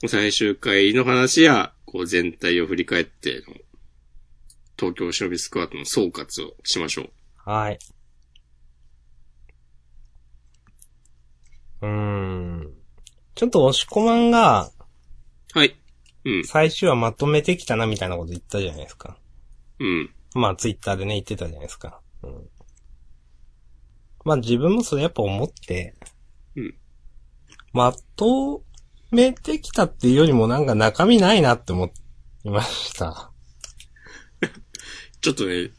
S2: あ、最終回の話や、こう全体を振り返っての、東京忍びスクワットの総括をしましょう。
S1: はい。うーん。ちょっと押し込まんが、
S2: はい。うん。
S1: 最終はまとめてきたなみたいなこと言ったじゃないですか。
S2: うん。
S1: まあ、ツイッターでね、言ってたじゃないですか。うん。まあ自分もそれやっぱ思って、
S2: うん。
S1: まとめてきたっていうよりもなんか中身ないなって思いました。
S2: ちょっとね、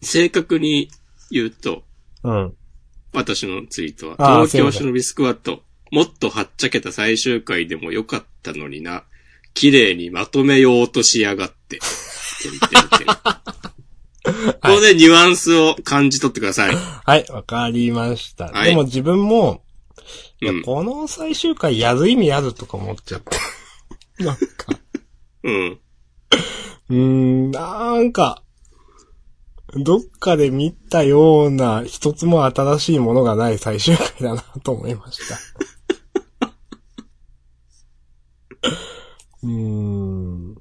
S2: 正確に言うと、
S1: うん。
S2: 私のツイートは、東京忍びスクワット、もっとはっちゃけた最終回でもよかったのにな、綺麗にまとめようとしやがって。てんてんてんここでニュアンスを感じ取ってください。
S1: はい、わかりました。
S2: はい
S1: でも自分も、いや
S2: うん
S1: この最終回やる意味あるとか思っちゃって。なんか、
S2: うん。
S1: うーん、なんか、どっかで見たような一つも新しいものがない最終回だなと思いました。うーん。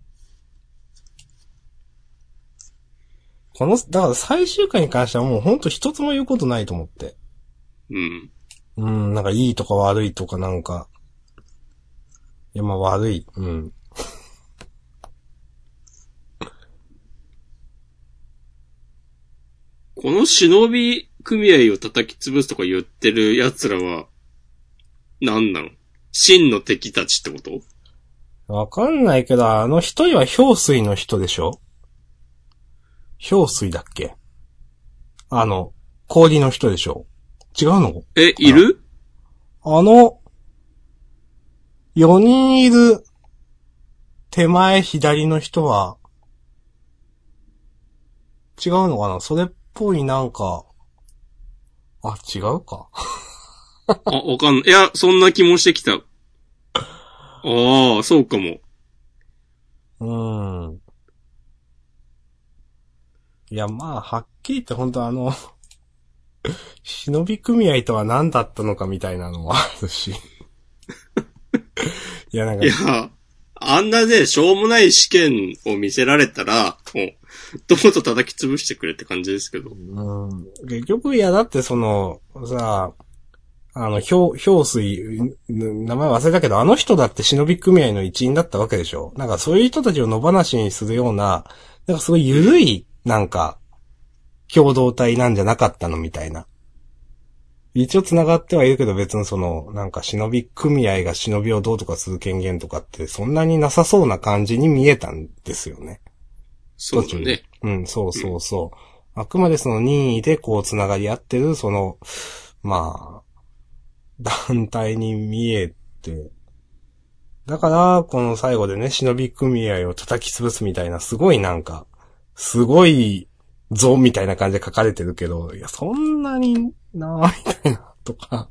S1: この、だから最終回に関してはもうほんと一つも言うことないと思って。
S2: うん。
S1: うん、なんかいいとか悪いとかなんか。いや、まあ悪い。うん。
S2: この忍び組合を叩き潰すとか言ってる奴らは、何なの？真の敵たちってこと？
S1: わかんないけど、あの一人は氷水の人でしょ？氷水だっけ？あの、氷の人でしょ？違うの？
S2: え、いる？
S1: あの、4人いる手前左の人は、違うのかな？それっぽいなんか、あ、違うか。
S2: あ、わかんない。いや、そんな気もしてきた。ああ、そうかも。
S1: うーん。いや、まあ、はっきり言って本当あの、忍び組合とは何だったのかみたいなのもあるし。いや、なんか
S2: い、や、あんなね、しょうもない試験を見せられたら、もう、どうぞ叩き潰してくれって感じですけど。
S1: うん、結局、いや、だってその、さあの、氷、氷水、ん名前忘れたけど、あの人だって忍び組合の一員だったわけでしょなんかそういう人たちを野放しにするような、なんかすごい緩い、なんか、共同体なんじゃなかったのみたいな。一応繋がってはいるけど別にその、なんか忍び組合が忍びをどうとかする権限とかってそんなになさそうな感じに見えたんですよね。
S2: そうだね。
S1: うん、そうそうそう。あくまでその任意でこう繋がり合ってる、その、まあ、団体に見えて。だから、この最後でね、忍び組合を叩き潰すみたいな、すごいなんか、すごい像みたいな感じで書かれてるけど、いや、そんなになみたいな、とか。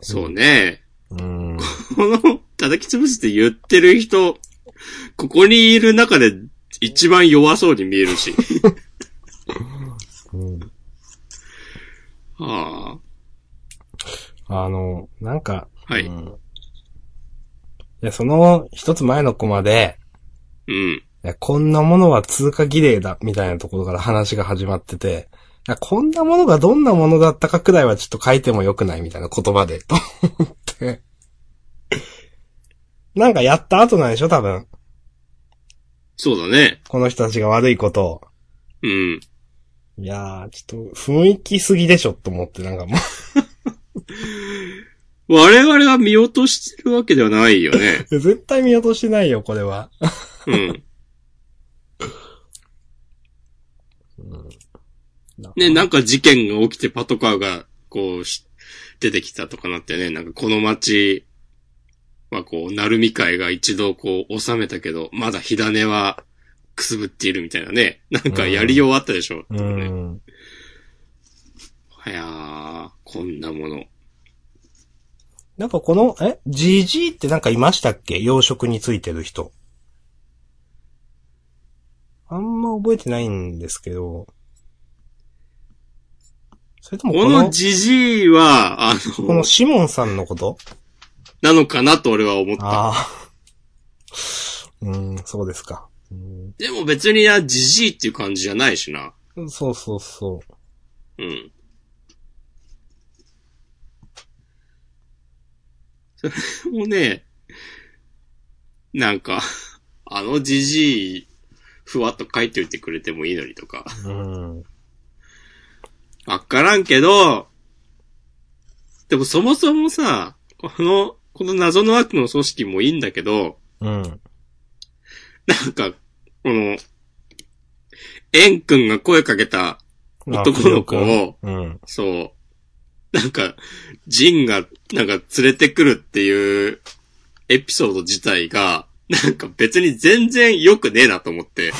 S2: そうね。
S1: うん。
S2: この、叩き潰すって言ってる人、ここにいる中で一番弱そうに見えるし。
S1: うん
S2: は
S1: あの、なんか、
S2: あ。はい。
S1: うんいや、その一つ前のコマで、
S2: うん。
S1: いや、こんなものは通過儀礼だ、みたいなところから話が始まってて、いや、こんなものがどんなものだったかくらいはちょっと書いてもよくないみたいな言葉で、と思って。なんかやった後なんでしょ多分。
S2: そうだね。
S1: この人たちが悪いことを。
S2: うん。
S1: いやー、ちょっと雰囲気すぎでしょと思って、なんかも
S2: 我々は見落としてるわけではないよね。
S1: う、絶対見落としてないよ、これは。
S2: うん。ね、なんか事件が起きてパトカーが、こうし、出てきたとかなってね、なんかこの街はこう、鳴海会が一度こう、収めたけど、まだ火種はくすぶっているみたいなね。なんかやりようあったでしょ。
S1: う
S2: ね、
S1: ん。
S2: はやー、こんなもの。
S1: なんかこの、え ?GG ってなんかいましたっけ？養殖についてる人。あんま覚えてないんですけど。それともこ
S2: こ
S1: の、
S2: のジジイは、あ
S1: この
S2: の、
S1: シモンさんのこと？
S2: なのかなと俺は思った。
S1: ああ。うん、そうですか。うん
S2: でも別にな、ジジイっていう感じじゃないしな。
S1: そうそうそ
S2: うん。それもね、なんか、あのジジイ、ふわっと書いておいてくれてもいいのにとか。
S1: うん。
S2: わからんけど、でもそもそもさ、この、この謎の悪の組織もいいんだけど、
S1: うん。
S2: なんか、この、エン君が声かけた男の子を、
S1: うん。
S2: そう、なんか、ジンが、なんか連れてくるっていうエピソード自体が、なんか別に全然良くねえなと思って。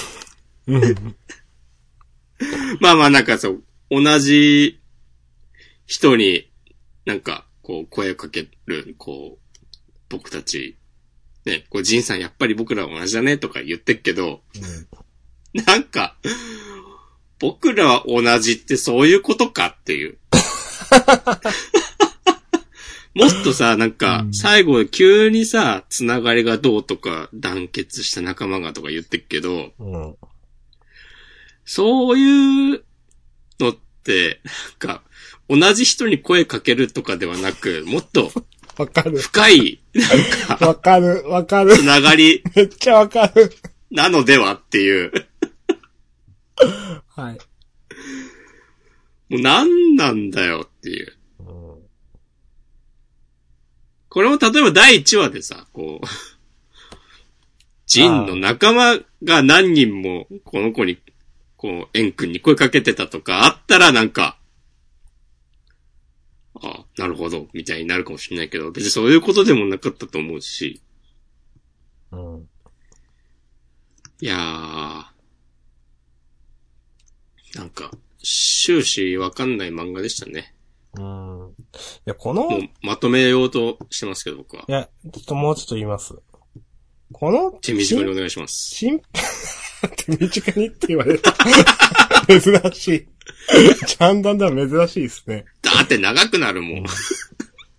S1: うん。
S2: まあまあなんかそう、同じ人になんかこう声をかける、こう、僕たち、ね、こうジンさんやっぱり僕らは同じだねとか言ってっけど、なんか、僕らは同じってそういうことかっていう。もっとさ、なんか、最後急にさ、つながりがどうとか、団結した仲間がとか言ってっけど、
S1: うん。
S2: そういうのって、なんか、同じ人に声かけるとかではなく、もっと
S1: わかる。
S2: 深い、なんか、
S1: わかる。わかる
S2: つ。ながり
S1: めっちゃわかる。
S2: なのではっていう。
S1: はい。
S2: もう何なんだよっていう。
S1: うん
S2: これも例えば第1話でさ、こう、ジンの仲間が何人もこの子に、こう、エン君に声かけてたとかあったらなんか、あなるほど、みたいになるかもしれないけど、別にそういうことでもなかったと思うし、
S1: うん。
S2: いやー、なんか、終始わかんない漫画でしたね。
S1: うん。いや、この、い
S2: もうまとめようとしてますけど、僕は。
S1: や、ちょっともうちょっと言います。この、
S2: 手短にお願いします。
S1: 新、手短にって言われた。珍しい。ジャンダンでは珍しいですね。
S2: だって長くなるもん。
S1: い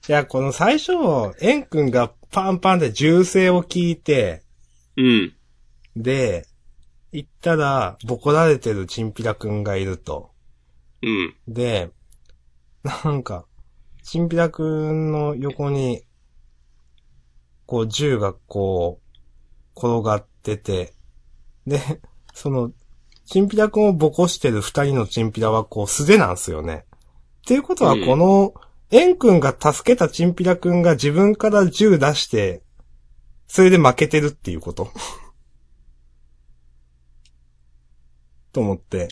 S1: や、この最初、エン君がパンパンで銃声を聞いて、
S2: うん。
S1: で、行ったら、ボコられてるチンピラ君がいると。
S2: うん。
S1: で、なんか、チンピラ君の横に、こう銃がこう、転がってて、で、その、チンピラ君をボコしてる二人のチンピラはこう素手なんすよね。っていうことは
S2: うん
S1: この、エン君が助けたチンピラ君が自分から銃出して、それで負けてるっていうこと？と思って。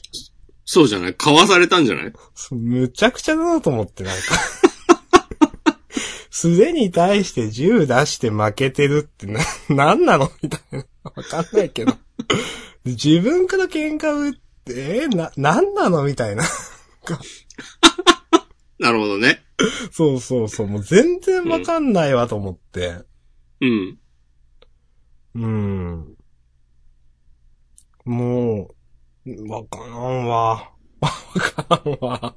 S2: そうじゃない？かわされたんじゃない？
S1: むちゃくちゃだなと思って、なんか。素手に対して銃出して負けてるってな、なんなのみたいな。わかんないけど。自分から喧嘩打って、えーな、なんなのみたいな。
S2: なるほどね。
S1: そうそうそう。もう全然わかんないわと思って。
S2: うん。
S1: うん。もう、わからんわ。わからんわ。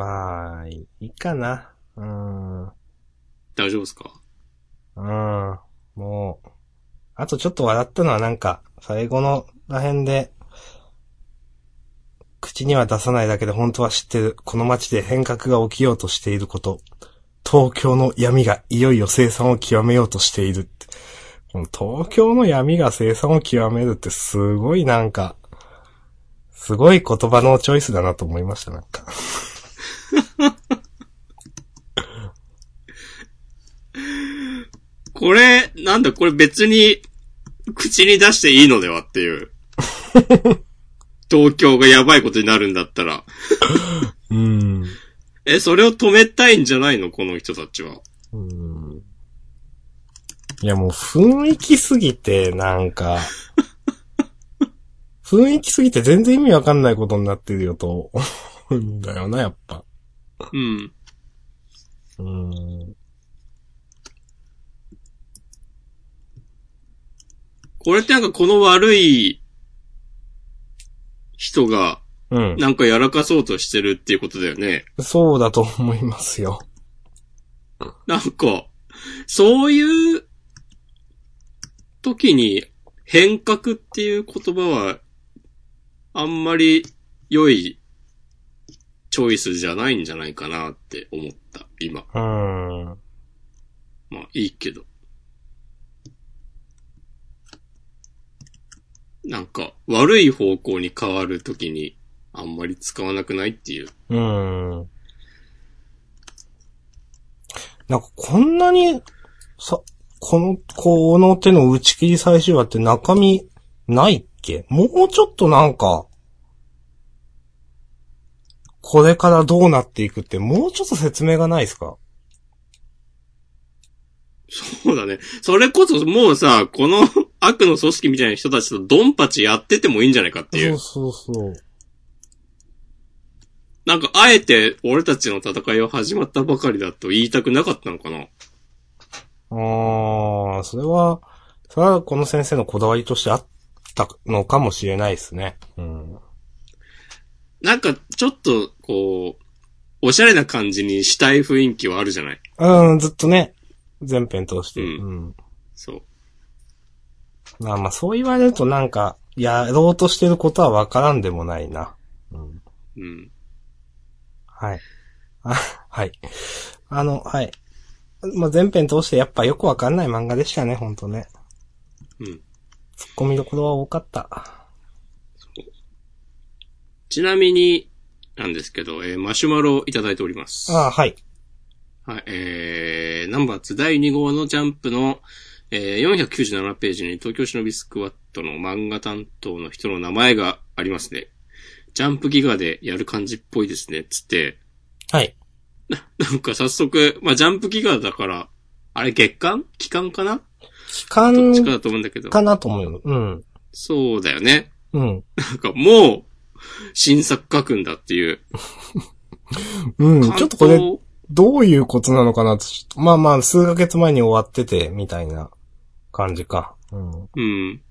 S1: まあ、いいかな。うん。うん。
S2: 大丈夫ですか？
S1: もう、あとちょっと笑ったのはなんか、最後のら辺で、口には出さないだけで本当は知ってる。この街で変革が起きようとしていること。東京の闇がいよいよ生産を極めようとしているって。この東京の闇が生産を極めるってすごいなんか、すごい言葉のチョイスだなと思いました、なんか。
S2: これ、なんだ、これ別に、口に出していいのではっていう。東京がやばいことになるんだったら。
S1: うん。
S2: え、それを止めたいんじゃないの？この人たちは。
S1: うんいやもう雰囲気すぎて、なんか、雰囲気すぎて全然意味わかんないことになってるよと思うんだよな、やっぱ。
S2: うん。
S1: うん。
S2: これってなんかこの悪い人が
S1: うん。
S2: なんかやらかそうとしてるっていうことだよね。
S1: そうだと思いますよ。
S2: なんか、そういう時に変革っていう言葉はあんまり良いチョイスじゃないんじゃないかなって思った、今。
S1: うん。
S2: まあ、いいけど。なんか、悪い方向に変わるときに、あんまり使わなくないっていう。
S1: うん。なんか、こんなに、さ、この、この手の打ち切り最終話って中身ないっけ？もうちょっとなんか、これからどうなっていくってもうちょっと説明がないですか？
S2: そうだね。それこそもうさ、この 悪の組織みたいな人たちとドンパチやっててもいいんじゃないかっていう。
S1: そうそうそう。
S2: なんか、あえて俺たちの戦いは始まったばかりだと言いたくなかったのかな？
S1: ああ、それは、それはこの先生のこだわりとしてあったのかもしれないですね。うん。
S2: なんか、ちょっと、こう、おしゃれな感じにしたい雰囲気はあるじゃない？
S1: うん、ずっとね、全編通して。
S2: う
S1: うん。
S2: そう。
S1: まあまあ、そう言われるとなんか、やろうとしてることはわからんでもないな。うん。
S2: うん。
S1: はい。あ、はい。あの、はい。まあ、全編通してやっぱよくわかんない漫画でしたね、ほんとね。
S2: うん。
S1: 突っ込みどころは多かった。
S2: ちなみに、なんですけど、えーマシュマロをいただいております。
S1: ああ、はい。
S2: はい、えー、ナンバー2第2号のジャンプの、えー、497ページに東京忍びスクワットの漫画担当の人の名前がありますね。ジャンプギガでやる感じっぽいですね、つって。
S1: はい。
S2: なんか早速、まあ、ジャンプギガだから、あれ月間？期間かな？
S1: 期
S2: どっちか
S1: 間
S2: だと思うんだけど。
S1: かなと思うよ。うん。
S2: そうだよね。
S1: うん。
S2: なんかもう、新作書くんだっていう。
S1: うん。ちょっとこれ、どういうことなのかなとまあまあ、数ヶ月前に終わってて、みたいな感じか。うん。
S2: うん。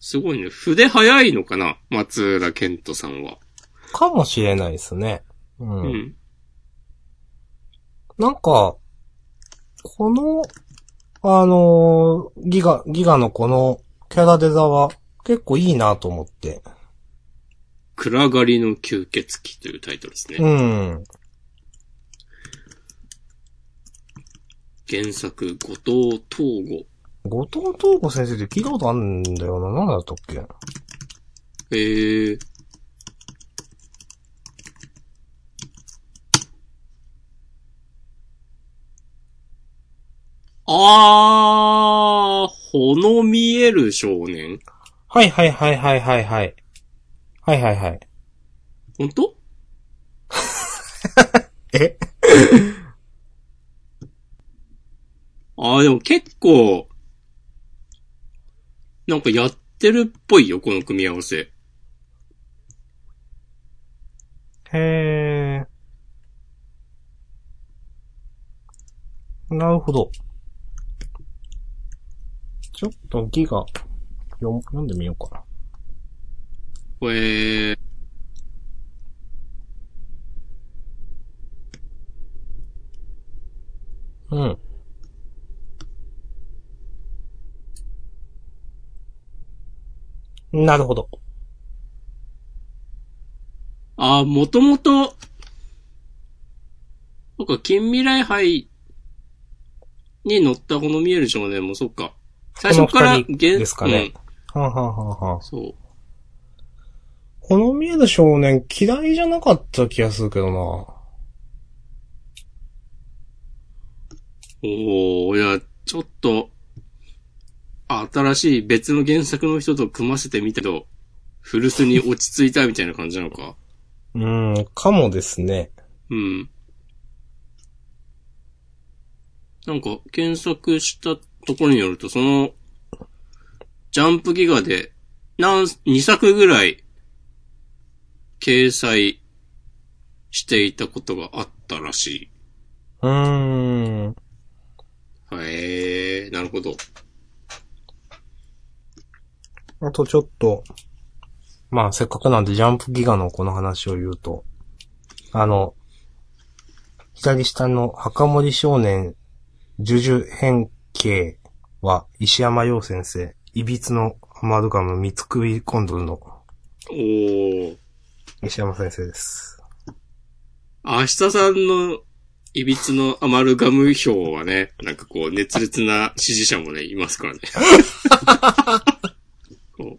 S2: すごいね。筆早いのかな松浦健人さんは。
S1: かもしれないですね。う。
S2: うんん。
S1: なんか、この、あのーギガ、ギガのこのキャラデザは結構いいなと思って。
S2: 暗がりの吸血鬼というタイトルですね。
S1: うん。
S2: 原作、後藤東吾。
S1: 後藤東子先生って聞いたことあるんだよな。何だったっけ？
S2: えー。あー、ほの見える少年？
S1: はいはいはいはいはいはい。はいはいはい。
S2: 本当？
S1: え？
S2: ああ、でも結構、なんかやってるっぽいよ、この組み合わせ。
S1: へえ。なるほど。ちょっとギガ、読読んでみようかな。
S2: えー、
S1: うん。なるほど。
S2: ああ、もともと、そっか、近未来杯に乗ったこの見える少年もそっか。最初から
S1: この二人ですかねはあ、はあはあはあ
S2: うん、そう。
S1: この見える少年嫌いじゃなかった気がするけどな。
S2: おー、いや、ちょっと、新しい別の原作の人と組ませてみたけど、古巣に落ち着いたみたいな感じなのか。
S1: うん、かもですね。
S2: うん。なんか、検索したところによると、その、ジャンプギガで、何、2作ぐらい、掲載していたことがあったらしい。
S1: うーん。
S2: へえー、なるほど。
S1: あとちょっと、まあせっかくなんでジャンプギガのこの話を言うと、あの、左下の墓森少年、ジュジュ変形は石山洋先生、いびつのアマルガム三つ首コンドルの
S2: おー。
S1: 石山先生です。
S2: 明日さんのいびつのアマルガム票はね、なんかこう、熱烈な支持者もね、いますからね。こう、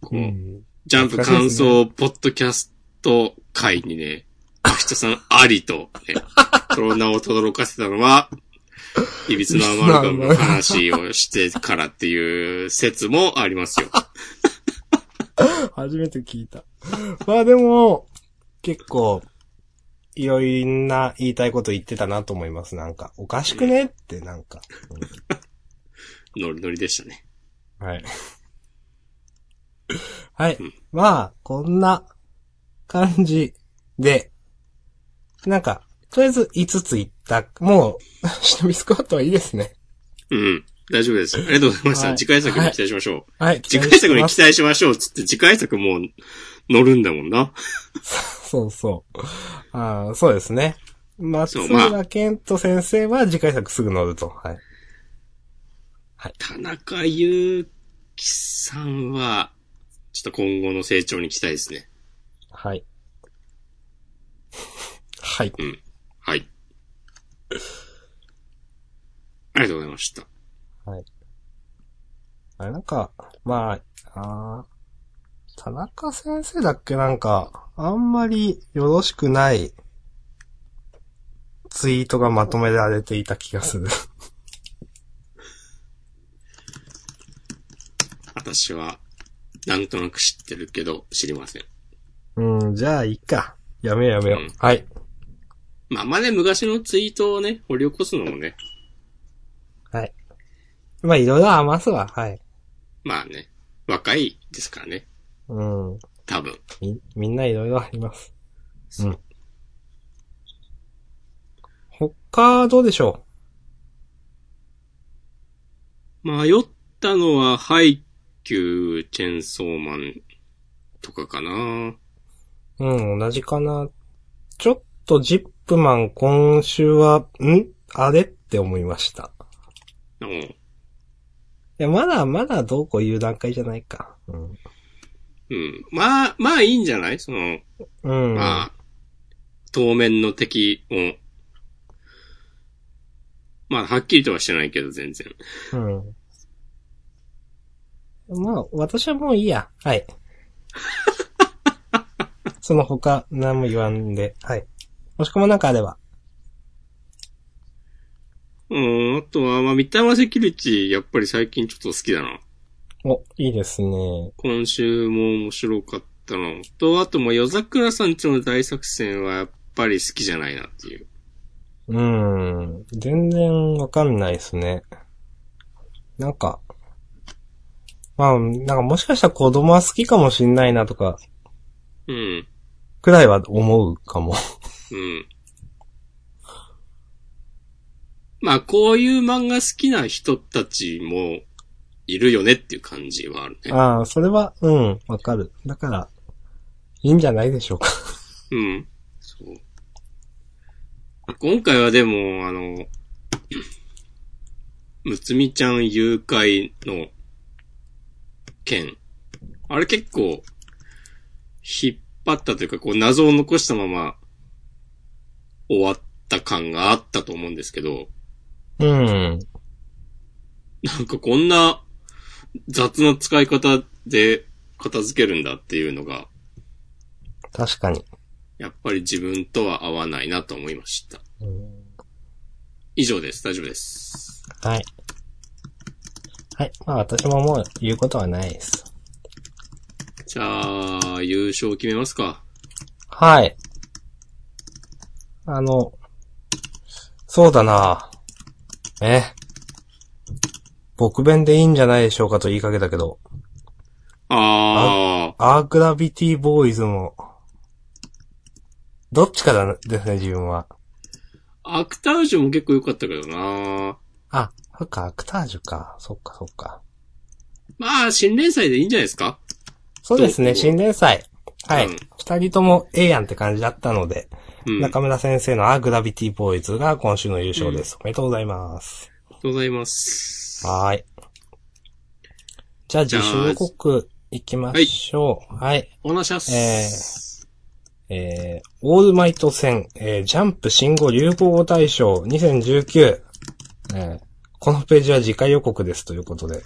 S2: こう、
S1: うん。
S2: ジャンプ感想ポッドキャスト会にね、明日さんありと、ね、その名を轟かせたのは、いびつのアマルガムの話をしてからっていう説もありますよ。
S1: 初めて聞いた。まあでも、結構、いろいろな言いたいこと言ってたなと思います。なんか、おかしくねって、なんか。
S2: ノリノリでしたね。
S1: はい。はい。まあ、こんな感じで、なんか、とりあえず5ついった。もう、シノビスクワットはいいですね。
S2: うん。大丈夫です。ありがとうございました。
S1: はい
S2: 次回作に期待しましょう。
S1: はい。
S2: 次回作に期待しましょう。つって次回作もう乗るんだもんな。
S1: そうそう。ああ、そうですね。松
S2: そうまあ
S1: 浦健人先生は次回作すぐ乗ると。はい。
S2: 田中祐樹さんは、ちょっと今後の成長に期待ですね。
S1: はい。はい。
S2: はい。ありがとうございました。
S1: はい。あれなんか、まあ、あー田中先生だっけなんか、あんまりよろしくないツイートがまとめられていた気がする。
S2: 私は、なんとなく知ってるけど、知りません。
S1: うん、じゃあいいか。やめようやめよう。
S2: うん
S1: はい。
S2: まあまあね、昔のツイートをね、掘り起こすのもね、
S1: はい。まあいろいろ余すわ。はい。
S2: まあね、若いですからね、
S1: うん。
S2: 多分。
S1: み、みんないろいろあります。うん。他、どうでしょ
S2: 迷ったのは、ハイキュー、チェンソーマンとかかな
S1: ううん、同じかな。ちょっとジップマン今週は、ん？あれ？って思いました。
S2: うん。
S1: いや、まだまだどうこう言う段階じゃないか。うん。
S2: うん。まあ、まあいいんじゃない？その、
S1: うん。
S2: まあ、当面の敵を、まあ、はっきりとはしてないけど、全然。
S1: うん。まあ、私はもういいや。はい。その他、何も言わんで、はい。もしくもなんかあれば。
S2: うん、あとは、まあ、三玉セキュリティ、やっぱり最近ちょっと好きだな。
S1: お、いいですね。
S2: 今週も面白かったのと、あともう夜桜さんちの大作戦はやっぱり好きじゃないなっていう。
S1: うん。全然わかんないですね。なんか、まあ、なんかもしかしたら子供は好きかもしんないなとか、
S2: うん。
S1: くらいは思うかも。
S2: うん。まあ、こういう漫画好きな人たちもいるよねっていう感じはあるね。
S1: ああ、それは、うん、わかる。だから、いいんじゃないでしょうか。
S2: うん。そう。今回はでも、あの、むつみちゃん誘拐の件。あれ結構、引っ張ったというか、こう謎を残したまま終わった感があったと思うんですけど、
S1: うん。
S2: なんかこんな雑な使い方で片付けるんだっていうのが、
S1: 確かに。
S2: やっぱり自分とは合わないなと思いました。
S1: うん
S2: 以上です。大丈夫です。
S1: はい。はい。まあ私ももう言うことはないです。
S2: じゃあ、優勝決めますか。
S1: はい。あの、そうだなえ？僕弁でいいんじゃないでしょうかと言いかけたけど、
S2: あ
S1: アーグラビティボーイズも、どっちかだですね、自分は。
S2: ー、アクタージュも結構良かったけどな
S1: あ、そっか、アクタージュか。そっか、そっか。
S2: まあ、新連載でいいんじゃないですか？
S1: そうですね、新連載。はい
S2: うん。
S1: 二、人ともええやんって感じだったので、
S2: うん。ありが
S1: 中村先生のアーグラビティボーイズが今週の優勝です。おめでとうございます。
S2: とうございます。
S1: はーい。じゃあ、自主予告行きましょう。はい。
S2: お願いします。
S1: ええー、オールマイト戦、えー、ジャンプ新語流行語大賞2019、えー、このページは次回予告ですということで、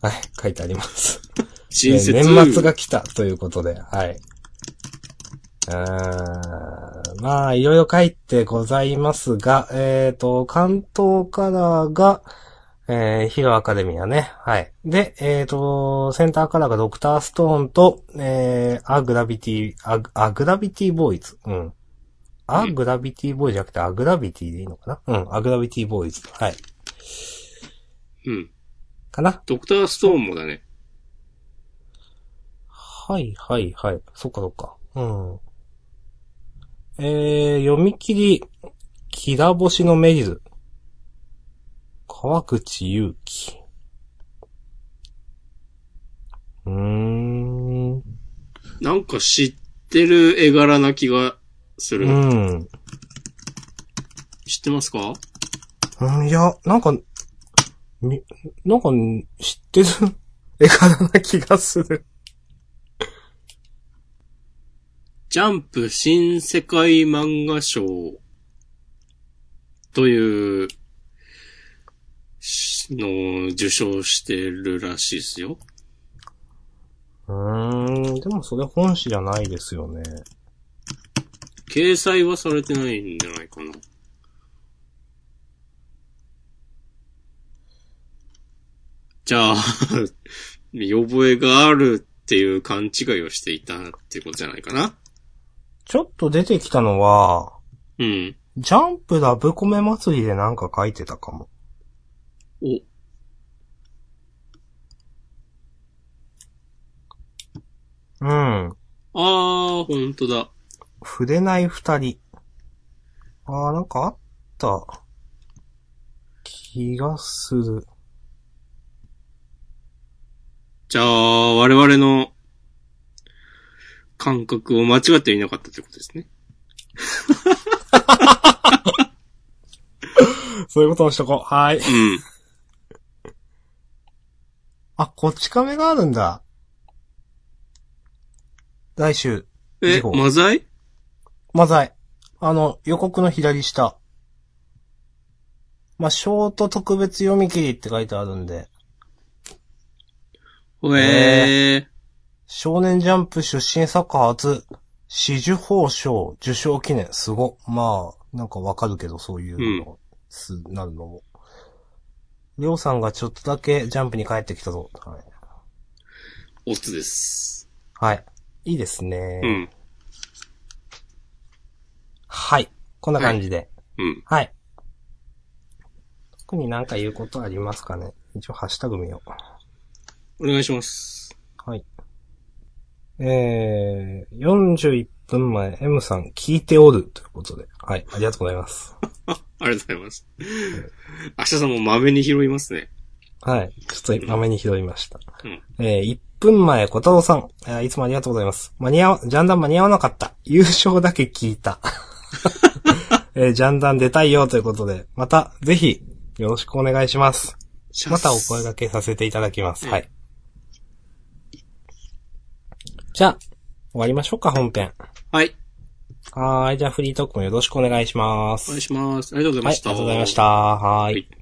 S1: はい、書いてあります。えー年末が来たということで、はい。うーんまあ、いろいろ書いてございますが、えっ、と、関東カラーが、えー、ヒロアカデミアね。はい。で、えっ、と、センターカラーがドクターストーンと、えー、アグラビティ、アグアグラビティボーイズ。うん。アグラビティボーイズじゃなくてアグラビティでいいのかな？うん、アグラビティボーイズ。はい。
S2: うん。
S1: かな？
S2: ドクターストーンもだね。
S1: はい、はい、はい。そっかそっか。うん。えー、読み切り、きら星のメリル。川口祐希。うーん。
S2: なんか知ってる絵柄な気がする。
S1: うん。
S2: 知ってますか？
S1: うん、いや、なんか、み、なんか、知ってる 絵柄な気がする。
S2: ジャンプ新世界漫画賞というしのを受賞してるらしいですよ。
S1: うーん、でもそれ本誌じゃないですよね。
S2: 掲載はされてないんじゃないかな。じゃあ、見覚えがあるっていう勘違いをしていたってことじゃないかな。
S1: ちょっと出てきたのは、
S2: うん。
S1: ジャンプラブコメ祭りでなんか書いてたかも。
S2: お、
S1: うん。
S2: あー、ほんとだ。
S1: 触れない二人。あー、なんかあった気がする。
S2: じゃあ、我々の感覚を間違っていなかったということですね。
S1: そういうことにしとこう。はい。
S2: うん。
S1: あ、こっち亀があるんだ。来週。
S2: え
S1: 事、故
S2: マザイ？
S1: マザイ。あの、予告の左下。まあ、ショート特別読み切りって書いてあるんで、
S2: ほえー。
S1: 少年ジャンプ出身作家初、紫綬褒章受賞記念。すご。まあ、なんかわかるけど、そういうの、す、なるのも。りょうさんがちょっとだけジャンプに帰ってきたぞ。はい。
S2: オツです。
S1: はい。いいですね。
S2: うん。
S1: はい。こんな感じで。
S2: うん。
S1: はい。特になんか言うことありますかね？一応ハッシュタグ見よう。
S2: お願いします。
S1: はい。えー、41分前、M さん聞いておるということで。はい。ありがとうございます。
S2: ありがとうございます。明日さんも豆に拾いますね。
S1: はい。ちょっと豆に拾いました。
S2: うん。
S1: えー、1分前、小太郎さん。えーいつもありがとうございます。間に合わ、ジャンダン間に合わなかった。優勝だけ聞いた。えー、ジャンダン出たいよということで、また、ぜひ、よろしくお願いします。またお声掛けさせていただきます。
S2: うん
S1: はい。じゃあ、終わりましょうか、本編。
S2: はい。
S1: はーい。じゃあ、フリートークもよろしくお願いします。
S2: お願いします。ありがとうござい
S1: はい、あり
S2: ました。
S1: がとうございました。はーい。
S2: はい